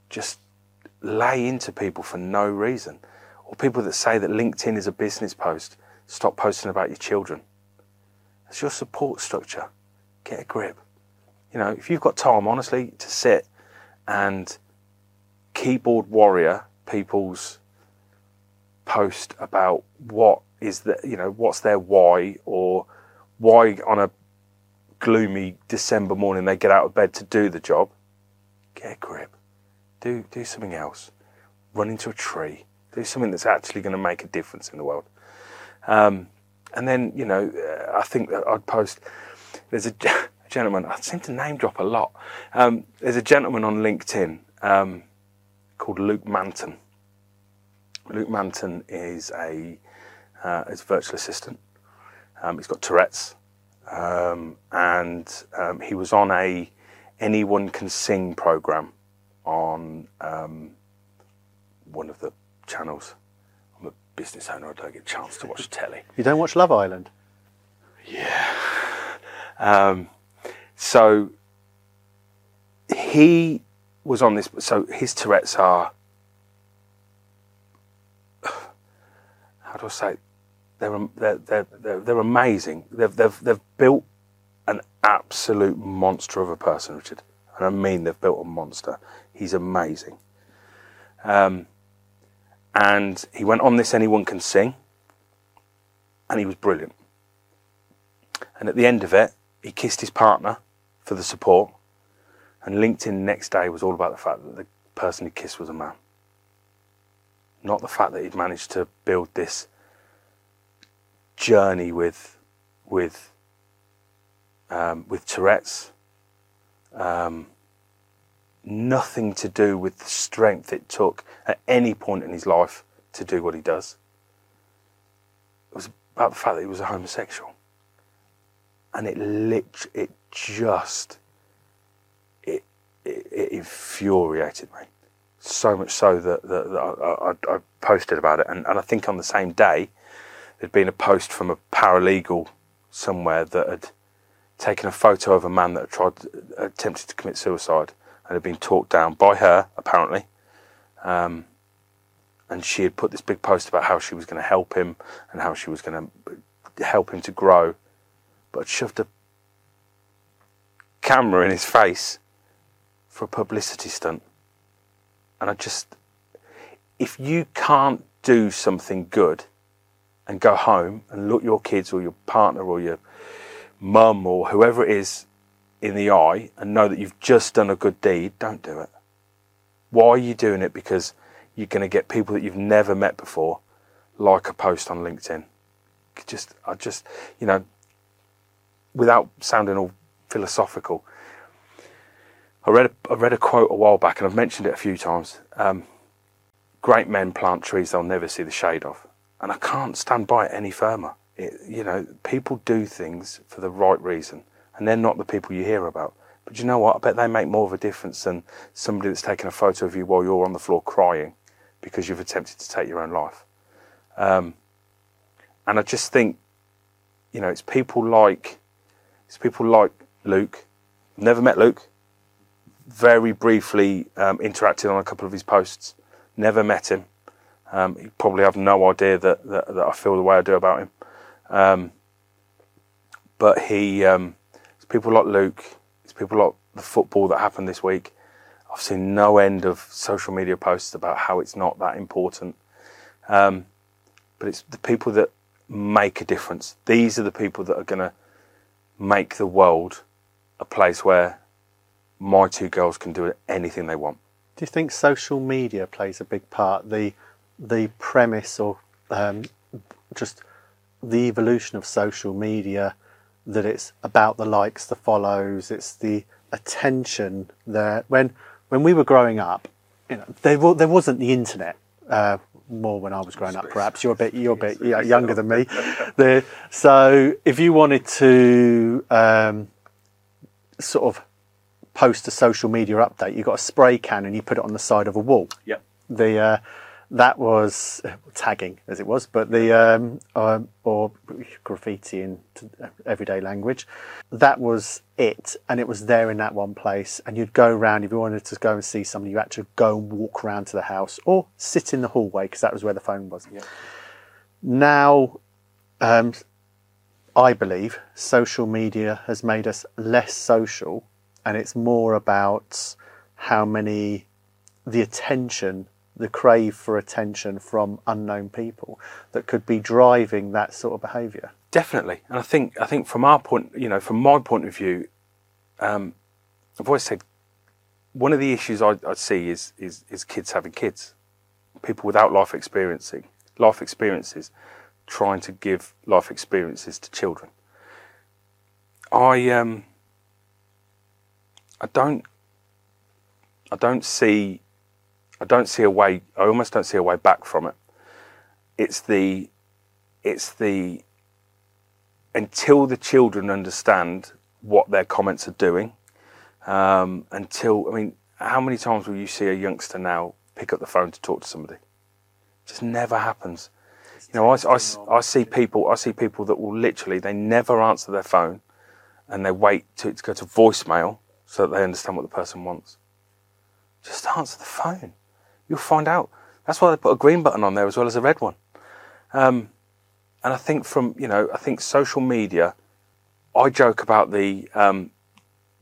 just lay into people for no reason, or people that say that LinkedIn is a business post. Stop posting about your children. It's your support structure. Get a grip. You know, if you've got time, honestly, to sit and keyboard warrior people's post about what is the, you know, what's their why or why on a gloomy December morning they get out of bed to do the job. Get a grip. Do do something else. Run into a tree. Do something that's actually going to make a difference in the world. Um, and then, you know, uh, I think that I'd post. There's a, a [laughs] gentleman. I seem to name drop a lot. Um, there's a gentleman on LinkedIn um, called Luke Manton. Luke Manton is a uh, is a virtual assistant. Um, he's got Tourette's, um, and um, he was on a Anyone Can Sing program on um, one of the channels. I'm a business owner. I don't get a chance to watch telly. [laughs] You don't watch Love Island? Yeah. Um, so he was on this. So his Tourette's are. [sighs] How do I say? They're they're they're they're, they're amazing. They've they've they've built an absolute monster of a person, Richard. And I mean they've built a monster. He's amazing. Um, and he went on this Anyone Can Sing, and he was brilliant. And at the end of it, he kissed his partner for the support. And LinkedIn next day was all about the fact that the person he kissed was a man. Not the fact that he'd managed to build this journey with with um, with Tourette's. Um, nothing to do with the strength it took at any point in his life to do what he does. It was about the fact that he was a homosexual and it lit, it just, it, it, infuriated me. So much so that, that, that I, I, I posted about it, and, and I think on the same day, there'd been a post from a paralegal somewhere that had taken a photo of a man that had tried, attempted to commit suicide, and had been talked down by her apparently. Um, and she had put this big post about how she was going to help him and how she was going to help him to grow but shoved a camera in his face for a publicity stunt. And I just, if you can't do something good and go home and look your kids or your partner or your mum or whoever it is in the eye and know that you've just done a good deed, don't do it. Why are you doing it? Because you're going to get people that you've never met before like a post on LinkedIn. Just, I just, you know, without sounding all philosophical, I read a, I read a quote a while back, and I've mentioned it a few times. Um, Great men plant trees they'll never see the shade of, and I can't stand by it any firmer. It, you know, people do things for the right reason, and they're not the people you hear about. But you know what? I bet they make more of a difference than somebody that's taken a photo of you while you're on the floor crying because you've attempted to take your own life. Um, and I just think, you know, it's people like it's people like Luke. Never met Luke. Very briefly um, interacted on a couple of his posts. Never met him. Um, you probably have no idea that, that, that, I feel the way I do about him. Um, but he, um, it's people like Luke. It's people like the football that happened this week. I've seen no end of social media posts about how it's not that important. Um, but it's the people that make a difference. These are the people that are going to make the world a place where my two girls can do anything they want. Do you think social media plays a big part? The the premise or um, just the evolution of social media that it's about the likes, the follows, it's the attention there. When when we were growing up, you know, there there wasn't the internet. Uh, more when I was growing up. Perhaps you're a bit you're a bit younger than me. The, so if you wanted to um, sort of post a social media update, you got a spray can and you put it on the side of a wall. Yep. The uh, that was tagging as it was, but the um, um, or graffiti in everyday language. That was it, and it was there in that one place. And you'd go around if you wanted to go and see somebody. You had to go and walk around to the house or sit in the hallway because that was where the phone was. Yeah. Now, um, I believe social media has made us less social, and it's more about how many the attention the crave for attention from unknown people that could be driving that sort of behaviour. Definitely, and I think I think from our point, you know, from my point of view, um, I've always said one of the issues I, I see is, is is kids having kids, people without life experiencing life experiences, trying to give life experiences to children. I um, I don't I don't see I don't see a way. I almost don't see a way back from it. It's the, it's the, until the children understand what their comments are doing. Um, until I mean, how many times will you see a youngster now pick up the phone to talk to somebody. It just never happens. You know, I, I, I see people. I see people that will literally they never answer their phone, and they wait to, to go to voicemail so that they understand what the person wants. Just answer the phone. You'll find out. That's why they put a green button on there as well as a red one. Um, and I think from you know, I think social media. I joke about the, um,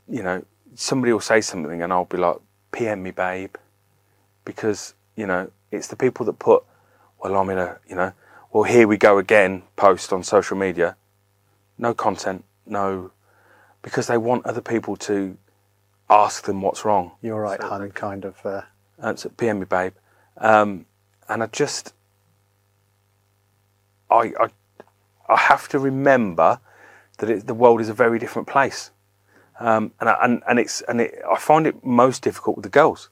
you know, somebody will say something and I'll be like, "PM me, babe," because you know it's the people that put, well, I'm in a, you know, well, here we go again post on social media. No content, no, because they want other people to ask them what's wrong. You're right, hun, kind of. Uh... Uh, so PM me, babe. Um, and I just, I, I, I have to remember that it, the world is a very different place. Um, and, I, and and it's and it, I find it most difficult with the girls.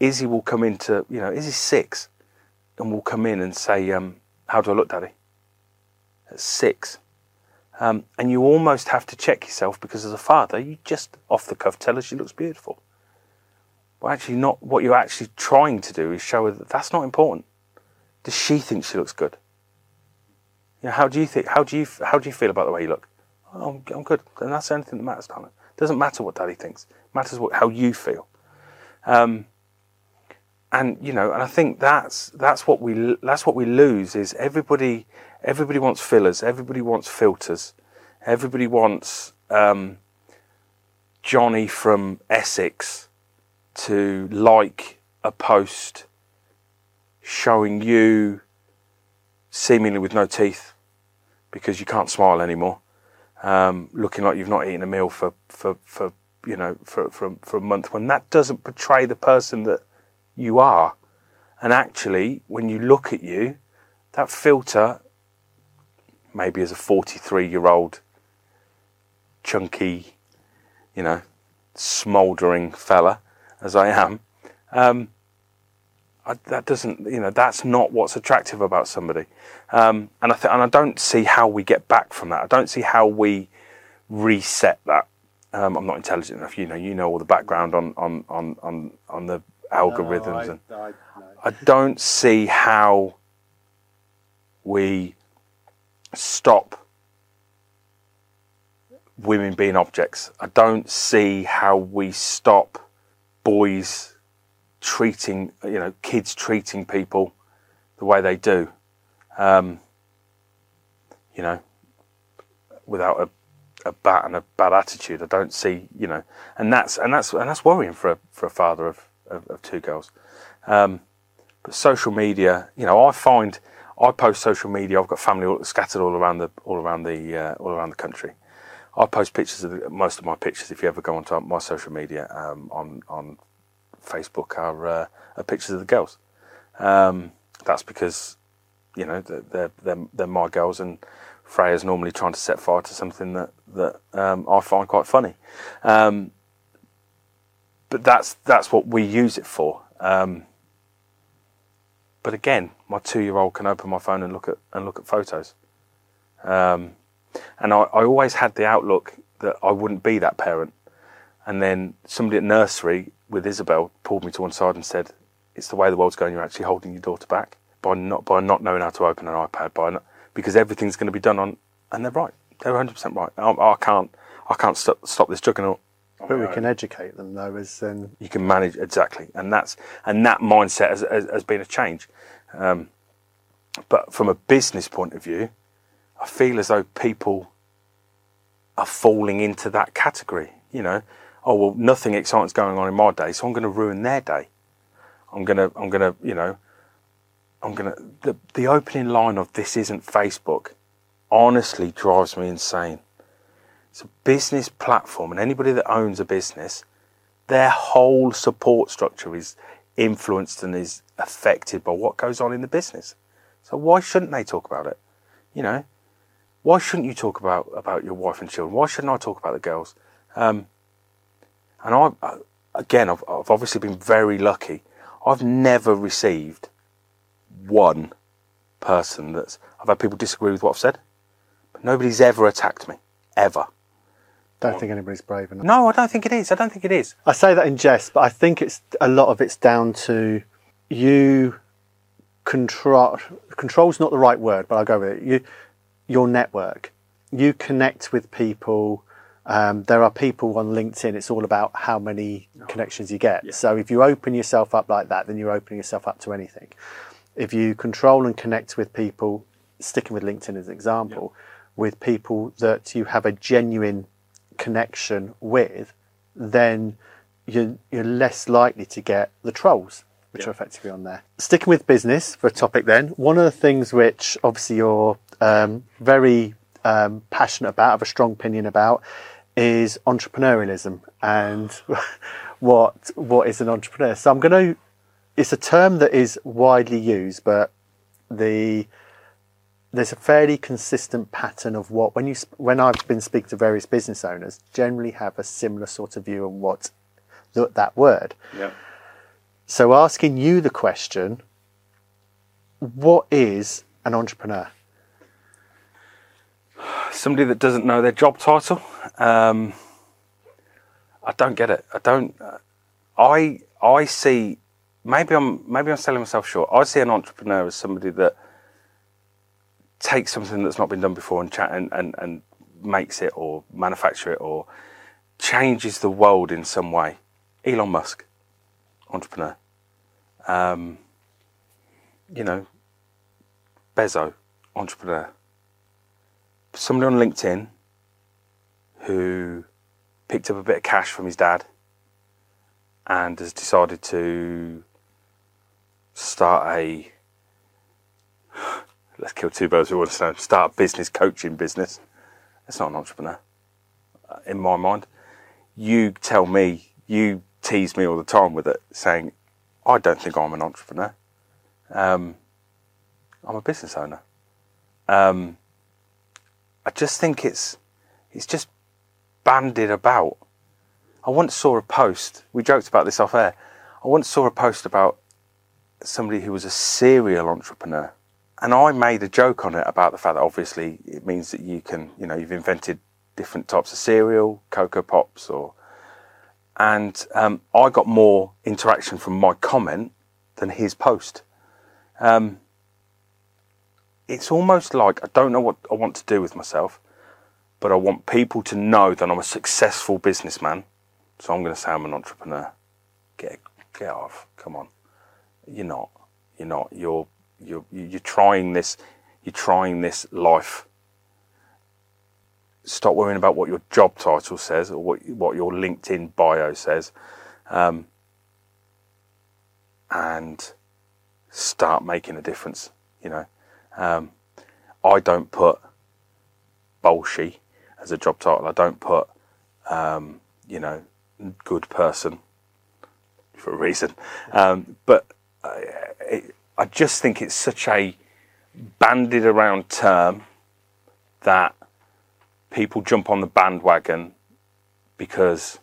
Izzy will come into you know Izzy's six, and will come in and say, um, "How do I look, Daddy?" At six, um, and you almost have to check yourself because as a father, you just off the cuff tell her she looks beautiful. But actually, not what you're actually trying to do is show her that that's not important. Does she think she looks good? You know, how do you think? How do you how do you feel about the way you look? Oh, I'm, I'm good, and that's the only thing that matters, darling. Doesn't matter what Daddy thinks. It matters what how you feel. Um, and you know, and I think that's that's what we that's what we lose is everybody everybody wants fillers, everybody wants filters, everybody wants um, Johnny from Essex to like a post showing you seemingly with no teeth because you can't smile anymore, um, looking like you've not eaten a meal for for, for you know for, for for a month when that doesn't portray the person that you are. And actually, when you look at you, that filter, maybe as a 43 year old, chunky, you know, smouldering fella, as I am, um, I, that doesn't, you know, that's not what's attractive about somebody. Um, and I th- and I don't see how we get back from that. I don't see how we reset that. Um, I'm not intelligent enough. You know, you know all the background on on on on, on the algorithms, No, and I, I, no. I don't see how we stop women being objects. I don't see how we stop boys treating, you know, kids treating people the way they do. Um, you know, without a, a bat and a bad attitude. I don't see, you know, and that's and that's and that's worrying for a, for a father of, of, of two girls. Um, but social media, you know, I find I post social media. I've got family all, scattered all around the all around the uh, all around the country. I post pictures of the, most of my pictures. If you ever go onto my social media um, on on Facebook, are, uh, are pictures of the girls. Um, that's because you know they're, they're they're my girls, and Freya's normally trying to set fire to something that that um, I find quite funny. Um, but that's that's what we use it for. Um, but again, my two-year-old can open my phone and look at and look at photos. Um, and I, I always had the outlook that I wouldn't be that parent. And then somebody at nursery with Isabel pulled me to one side and said, "It's the way the world's going. You're actually holding your daughter back by not by not knowing how to open an iPad, by not, because everything's going to be done on." And they're right. They're 100 percent right. I, I can't I can't stop stop this juggernaut. But we can educate them though, as in You can manage exactly, and that's and that mindset has, has, has been a change. Um, but from a business point of view, I feel as though people are falling into that category. You know, oh well, nothing exciting's going on in my day, so I'm going to ruin their day. I'm gonna, I'm gonna, you know, I'm gonna. The the opening line of this isn't Facebook, honestly drives me insane. It's a business platform, and anybody that owns a business, their whole support structure is influenced and is affected by what goes on in the business. So why shouldn't they talk about it? You know, why shouldn't you talk about about your wife and children? Why shouldn't I talk about the girls? Um, and I, again, I've, I've obviously been very lucky. I've never received one person that's. I've had people disagree with what I've said, but nobody's ever attacked me, ever. Don't think anybody's brave enough. No, I don't think it is. I don't think it is. I say that in jest, but I think it's a lot of it's down to you control control's not the right word, but I'll go with it. You your network. You connect with people. Um, there are people on LinkedIn. It's all about how many connections you get. So if you open yourself up like that, then you're opening yourself up to anything. If you control and connect with people, sticking with LinkedIn as an example, with people that you have a genuine connection with, then you're, you're less likely to get the trolls, which are effectively on there. Sticking with business for a topic, then, one of the things which obviously you're um, very um, passionate about, have a strong opinion about, is entrepreneurialism and [laughs] what what is an entrepreneur. So I'm going to. It's a term that is widely used, but the there's a fairly consistent pattern of what when you when I've been speaking to various business owners, generally have a similar sort of view on what th- that word. Yeah. So asking you the question, what is an entrepreneur? Somebody that doesn't know their job title. Um, I don't get it. I don't. Uh, I I see. Maybe I'm maybe I'm selling myself short. I see an entrepreneur as somebody that takes something that's not been done before and chat and, and, and makes it or manufacture it or changes the world in some way. Elon Musk, entrepreneur. Um, you know, Bezo, entrepreneur. Somebody on LinkedIn who picked up a bit of cash from his dad and has decided to start a let's kill two birds with one stone. Start a business coaching business. That's not an entrepreneur, uh, in my mind. You tell me, you tease me all the time with it, saying, "I don't think I'm an entrepreneur. Um, I'm a business owner." Um, I just think it's it's just bandied about. I once saw a post. We joked about this off air. I once saw a post about somebody who was a serial entrepreneur and I made a joke on it about the fact that obviously it means that you can, you know, you've invented different types of cereal, Coco Pops, or, and um, I got more interaction from my comment than his post. Um, it's almost like I don't know what I want to do with myself, but I want people to know that I'm a successful businessman. So I'm going to say I'm an entrepreneur. Get get off. Come on. You're not. You're not. You're you're you're trying this you're trying this life. Stop worrying about what your job title says or what what your linkedin bio says um, and start making a difference you know. Um, i don't put bolshy as a job title. I don't put um, you know good person for a reason. Um, but uh, it, I just think it's such a bandied around term that people jump on the bandwagon because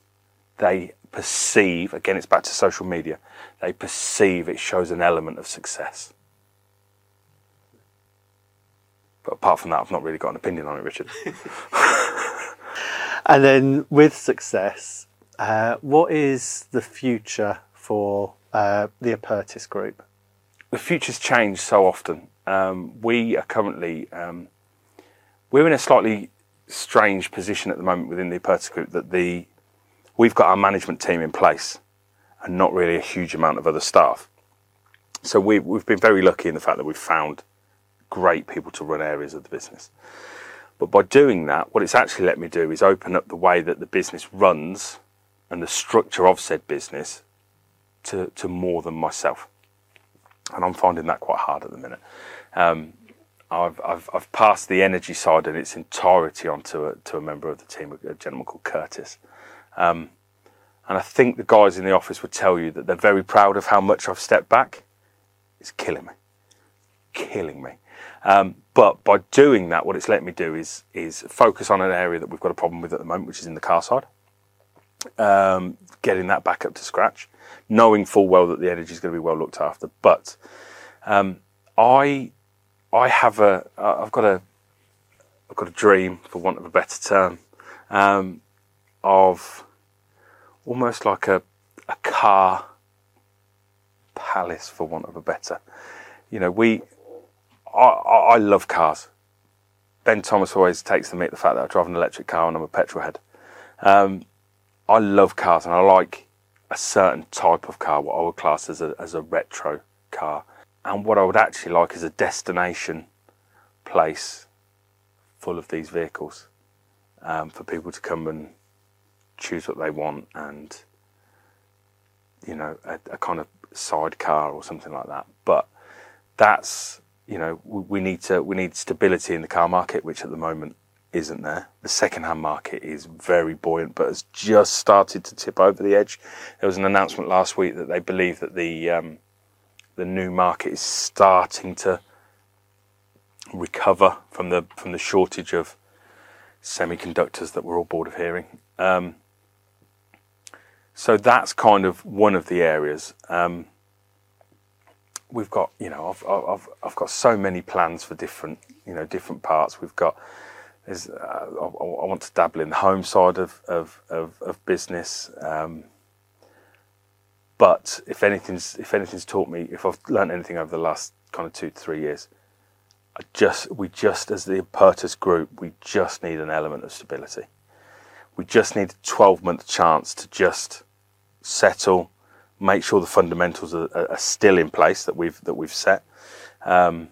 they perceive, again, it's back to social media, they perceive it shows an element of success. But apart from that, I've not really got an opinion on it, Richard. [laughs] And then with success, uh, what is the future for uh, the Apertus Group? The future's changed so often. Um, we are currently um, we're in a slightly strange position at the moment within the Apertus Group that the we've got our management team in place and not really a huge amount of other staff. So we, we've been very lucky in the fact that we've found great people to run areas of the business. But by doing that, what it's actually let me do is open up the way that the business runs and the structure of said business to, to more than myself and I'm finding that quite hard at the minute. Um, I've, I've, I've passed the energy side in its entirety onto a, to a member of the team, a gentleman called Curtis. Um, and I think the guys in the office would tell you that they're very proud of how much I've stepped back. It's killing me, killing me. Um, but by doing that, what it's let me do is is focus on an area that we've got a problem with at the moment, which is in the car side. Um, getting that back up to scratch knowing full well that the energy is going to be well looked after. But um, I, I have a, I've got a, I've got a dream, for want of a better term, um, of almost like a, a car palace, for want of a better. You know, we, I, I, love cars. Ben Thomas always takes the meat the fact that I drive an electric car and I'm a petrol head. Um, I love cars and I like a certain type of car, what I would class as a, as a retro car. And what I would actually like is a destination place full of these vehicles um, for people to come and choose what they want and, you know, a, a kind of sidecar or something like that. But that's you know, we need to we need stability in the car market, which at the moment isn't there. The second-hand market is very buoyant, but has just started to tip over the edge. There was an announcement last week that they believe that the um, the new market is starting to recover from the from the shortage of semiconductors that we're all bored of hearing. Um, so that's kind of one of the areas. Um, we've got you know I've, I've I've got so many plans for different you know different parts. We've got there's uh, I, I, want to dabble in the home side of of of, of business. Um, but if anything's if anything's taught me, if I've learned anything over the last kind of two to three years, I just we just as the Apertus group, we just need an element of stability. We just need a 12 month chance to just settle, make sure the fundamentals are, are still in place that we've that we've set, um,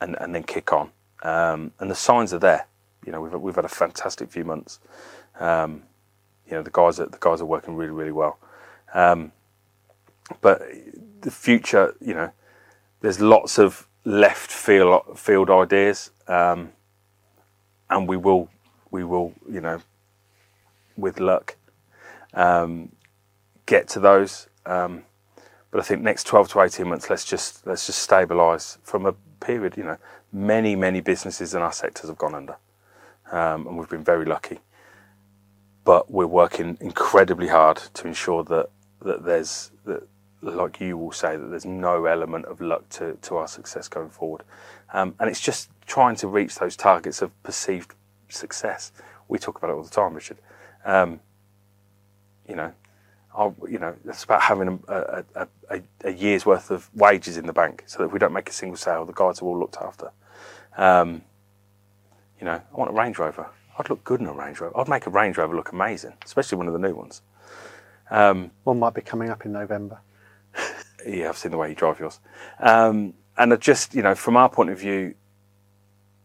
and and then kick on. Um, and the signs are there. You know, we've we've had a fantastic few months. Um, you know, the guys are the guys are working really really well. Um, but the future, you know, there's lots of left field field ideas, um, and we will we will you know, with luck, um, get to those. Um, but I think next 12 to 18 months, let's just let's just stabilise from a period. You know, many many businesses in our sectors have gone under, um, and we've been very lucky. But we're working incredibly hard to ensure that that there's that, like you will say, that there's no element of luck to to our success going forward, um, and it's just trying to reach those targets of perceived success. We talk about it all the time, Richard. Um, you know, I'll, you know, it's about having a, a, a, a, year's worth of wages in the bank so that if we don't make a single sale, the guys are all looked after. Um, you know, I want a Range Rover. I'd look good in a Range Rover. I'd make a Range Rover look amazing, especially one of the new ones. Um, one might be coming up in November. [laughs] yeah, I've seen the way you drive yours. Um, and just, you know, from our point of view,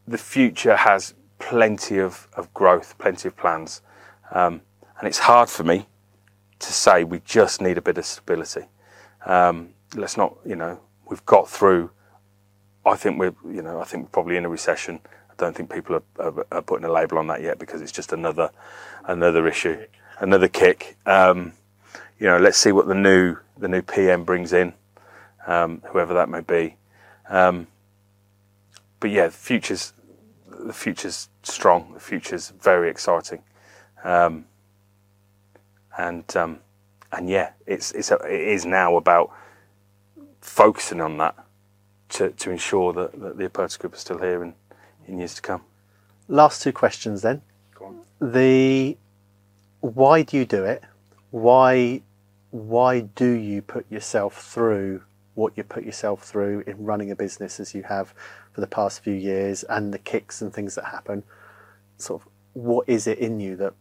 the future has plenty of, of growth, plenty of plans. Um, and it's hard for me to say we just need a bit of stability. Um, let's not, you know, we've got through. I think we're, you know, I think we're probably in a recession. I don't think people are, are, are putting a label on that yet because it's just another, another issue, another kick. Um, you know, let's see what the new the new PM brings in, um, whoever that may be. Um, but yeah, the future's the future's strong. The future's very exciting. Um, and um, and yeah, it's it's a, it is now about focusing on that to to ensure that, that the Apertus Group is still here in in years to come. Last two questions then. The why do you do it? Why why do you put yourself through what you put yourself through in running a business as you have for the past few years and the kicks and things that happen? Sort of what is it in you that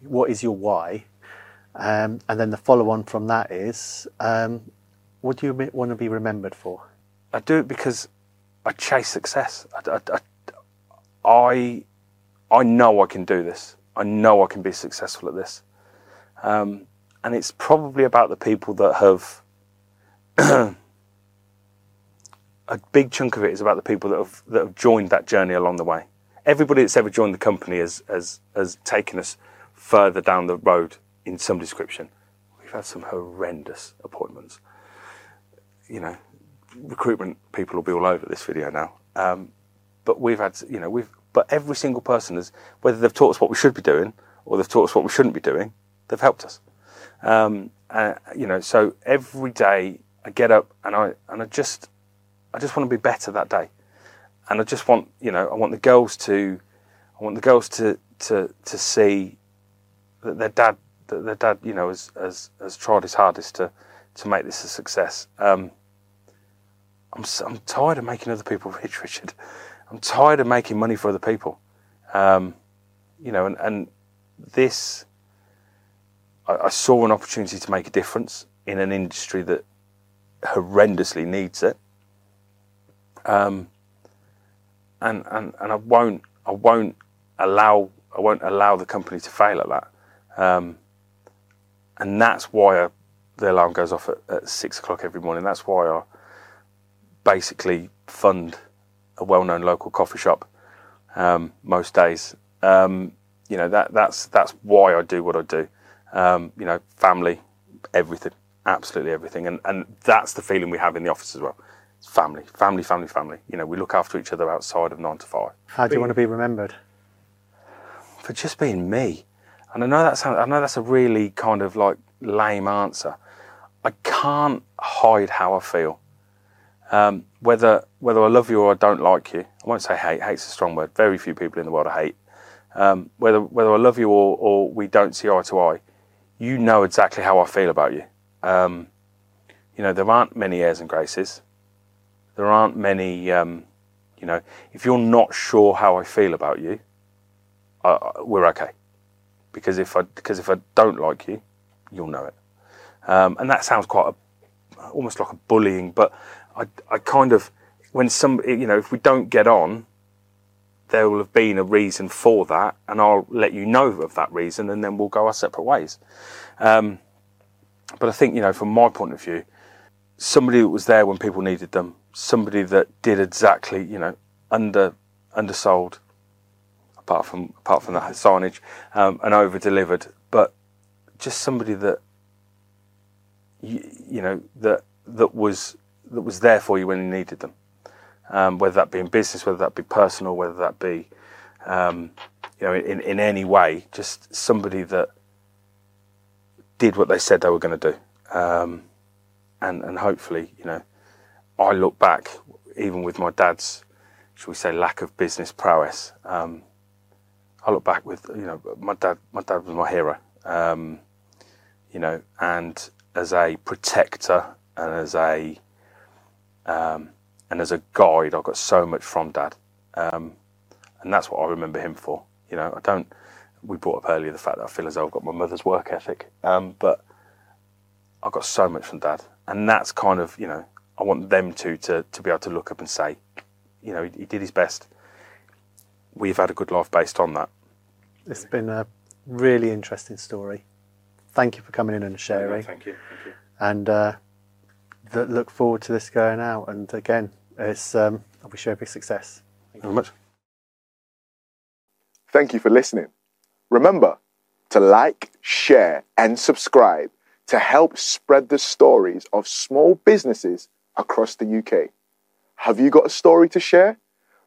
what is your why um, and then the follow on from that is, um, what do you want to be remembered for? I do it because I chase success. I, I, I, I know I can do this. I know I can be successful at this. Um, and it's probably about the people that have. [clears throat] a big chunk of it is about the people that have that have joined that journey along the way. Everybody that's ever joined the company has has has taken us further down the road in some description. We've had some horrendous appointments. You know, recruitment people will be all over this video now. Um, but we've had, you know, we've, but every single person has, whether they've taught us what we should be doing or they've taught us what we shouldn't be doing, they've helped us. Um, uh, you know, so every day I get up and I and I just I just want to be better that day, and I just want you know I want the girls to I want the girls to to to see that their dad that their dad, you know, has, has, has tried his hardest to to make this a success. Um, I'm I'm tired of making other people [laughs] rich, Richard. I'm tired of making money for other people. Um, you know, and, and this, I, I, saw an opportunity to make a difference in an industry that horrendously needs it. Um, and, and, and I won't, I won't allow, I won't allow the company to fail at that. Um, and that's why I, the alarm goes off at, at six o'clock every morning. That's why I basically fund a well-known local coffee shop um, most days. Um, you know that that's that's why I do what I do. Um, you know, family, everything, absolutely everything, and and that's the feeling we have in the office as well. It's family, family, family, family. You know, we look after each other outside of nine to five. How do you want to be remembered? For just being me. And I know that sounds, I know that's a really kind of like lame answer. I can't hide how I feel. Um, whether whether I love you or I don't like you, I won't say hate. Hate's a strong word. Very few people in the world I hate. Um, whether whether I love you or, or we don't see eye to eye, you know exactly how I feel about you. Um, you know there aren't many airs and graces. There aren't many. Um, you know, if you're not sure how I feel about you, uh, we're okay. Because if I because if I don't like you, you'll know it. Um, and that sounds quite a, almost like a bullying, but I, I kind of, when some, you know, if we don't get on, there will have been a reason for that, and I'll let you know of that reason, and then we'll go our separate ways. Um, but I think, you know, from my point of view, somebody that was there when people needed them, somebody that did exactly, you know, under undersold, apart from apart from that signage, um, and over delivered, but just somebody that you, you know that that was that was there for you when you needed them, um, whether that be in business, whether that be personal, whether that be um, you know in, in any way, just somebody that did what they said they were going to do, um, and and hopefully you know I look back even with my dad's shall we say lack of business prowess. Um, I look back with you know my dad. My dad was my hero, um, you know, and as a protector and as a um, and as a guide, I got so much from Dad, um, and that's what I remember him for. You know, I don't. We brought up earlier the fact that I feel as though I've got my mother's work ethic, um, but I got so much from Dad, and that's kind of you know I want them to to to be able to look up and say, you know, he, he did his best. We've had a good life based on that. It's been a really interesting story. Thank you for coming in and sharing. Thank you. Thank you. And uh, that look forward to this going out. And again, it's um, I wish you every success. Thank you very much. Thank you for listening. Remember to like, share, and subscribe to help spread the stories of small businesses across the UK. Have you got a story to share?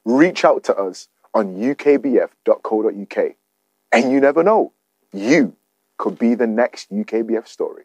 Reach out to us on ukbf.co.uk. And you never know, you could be the next UKBF story.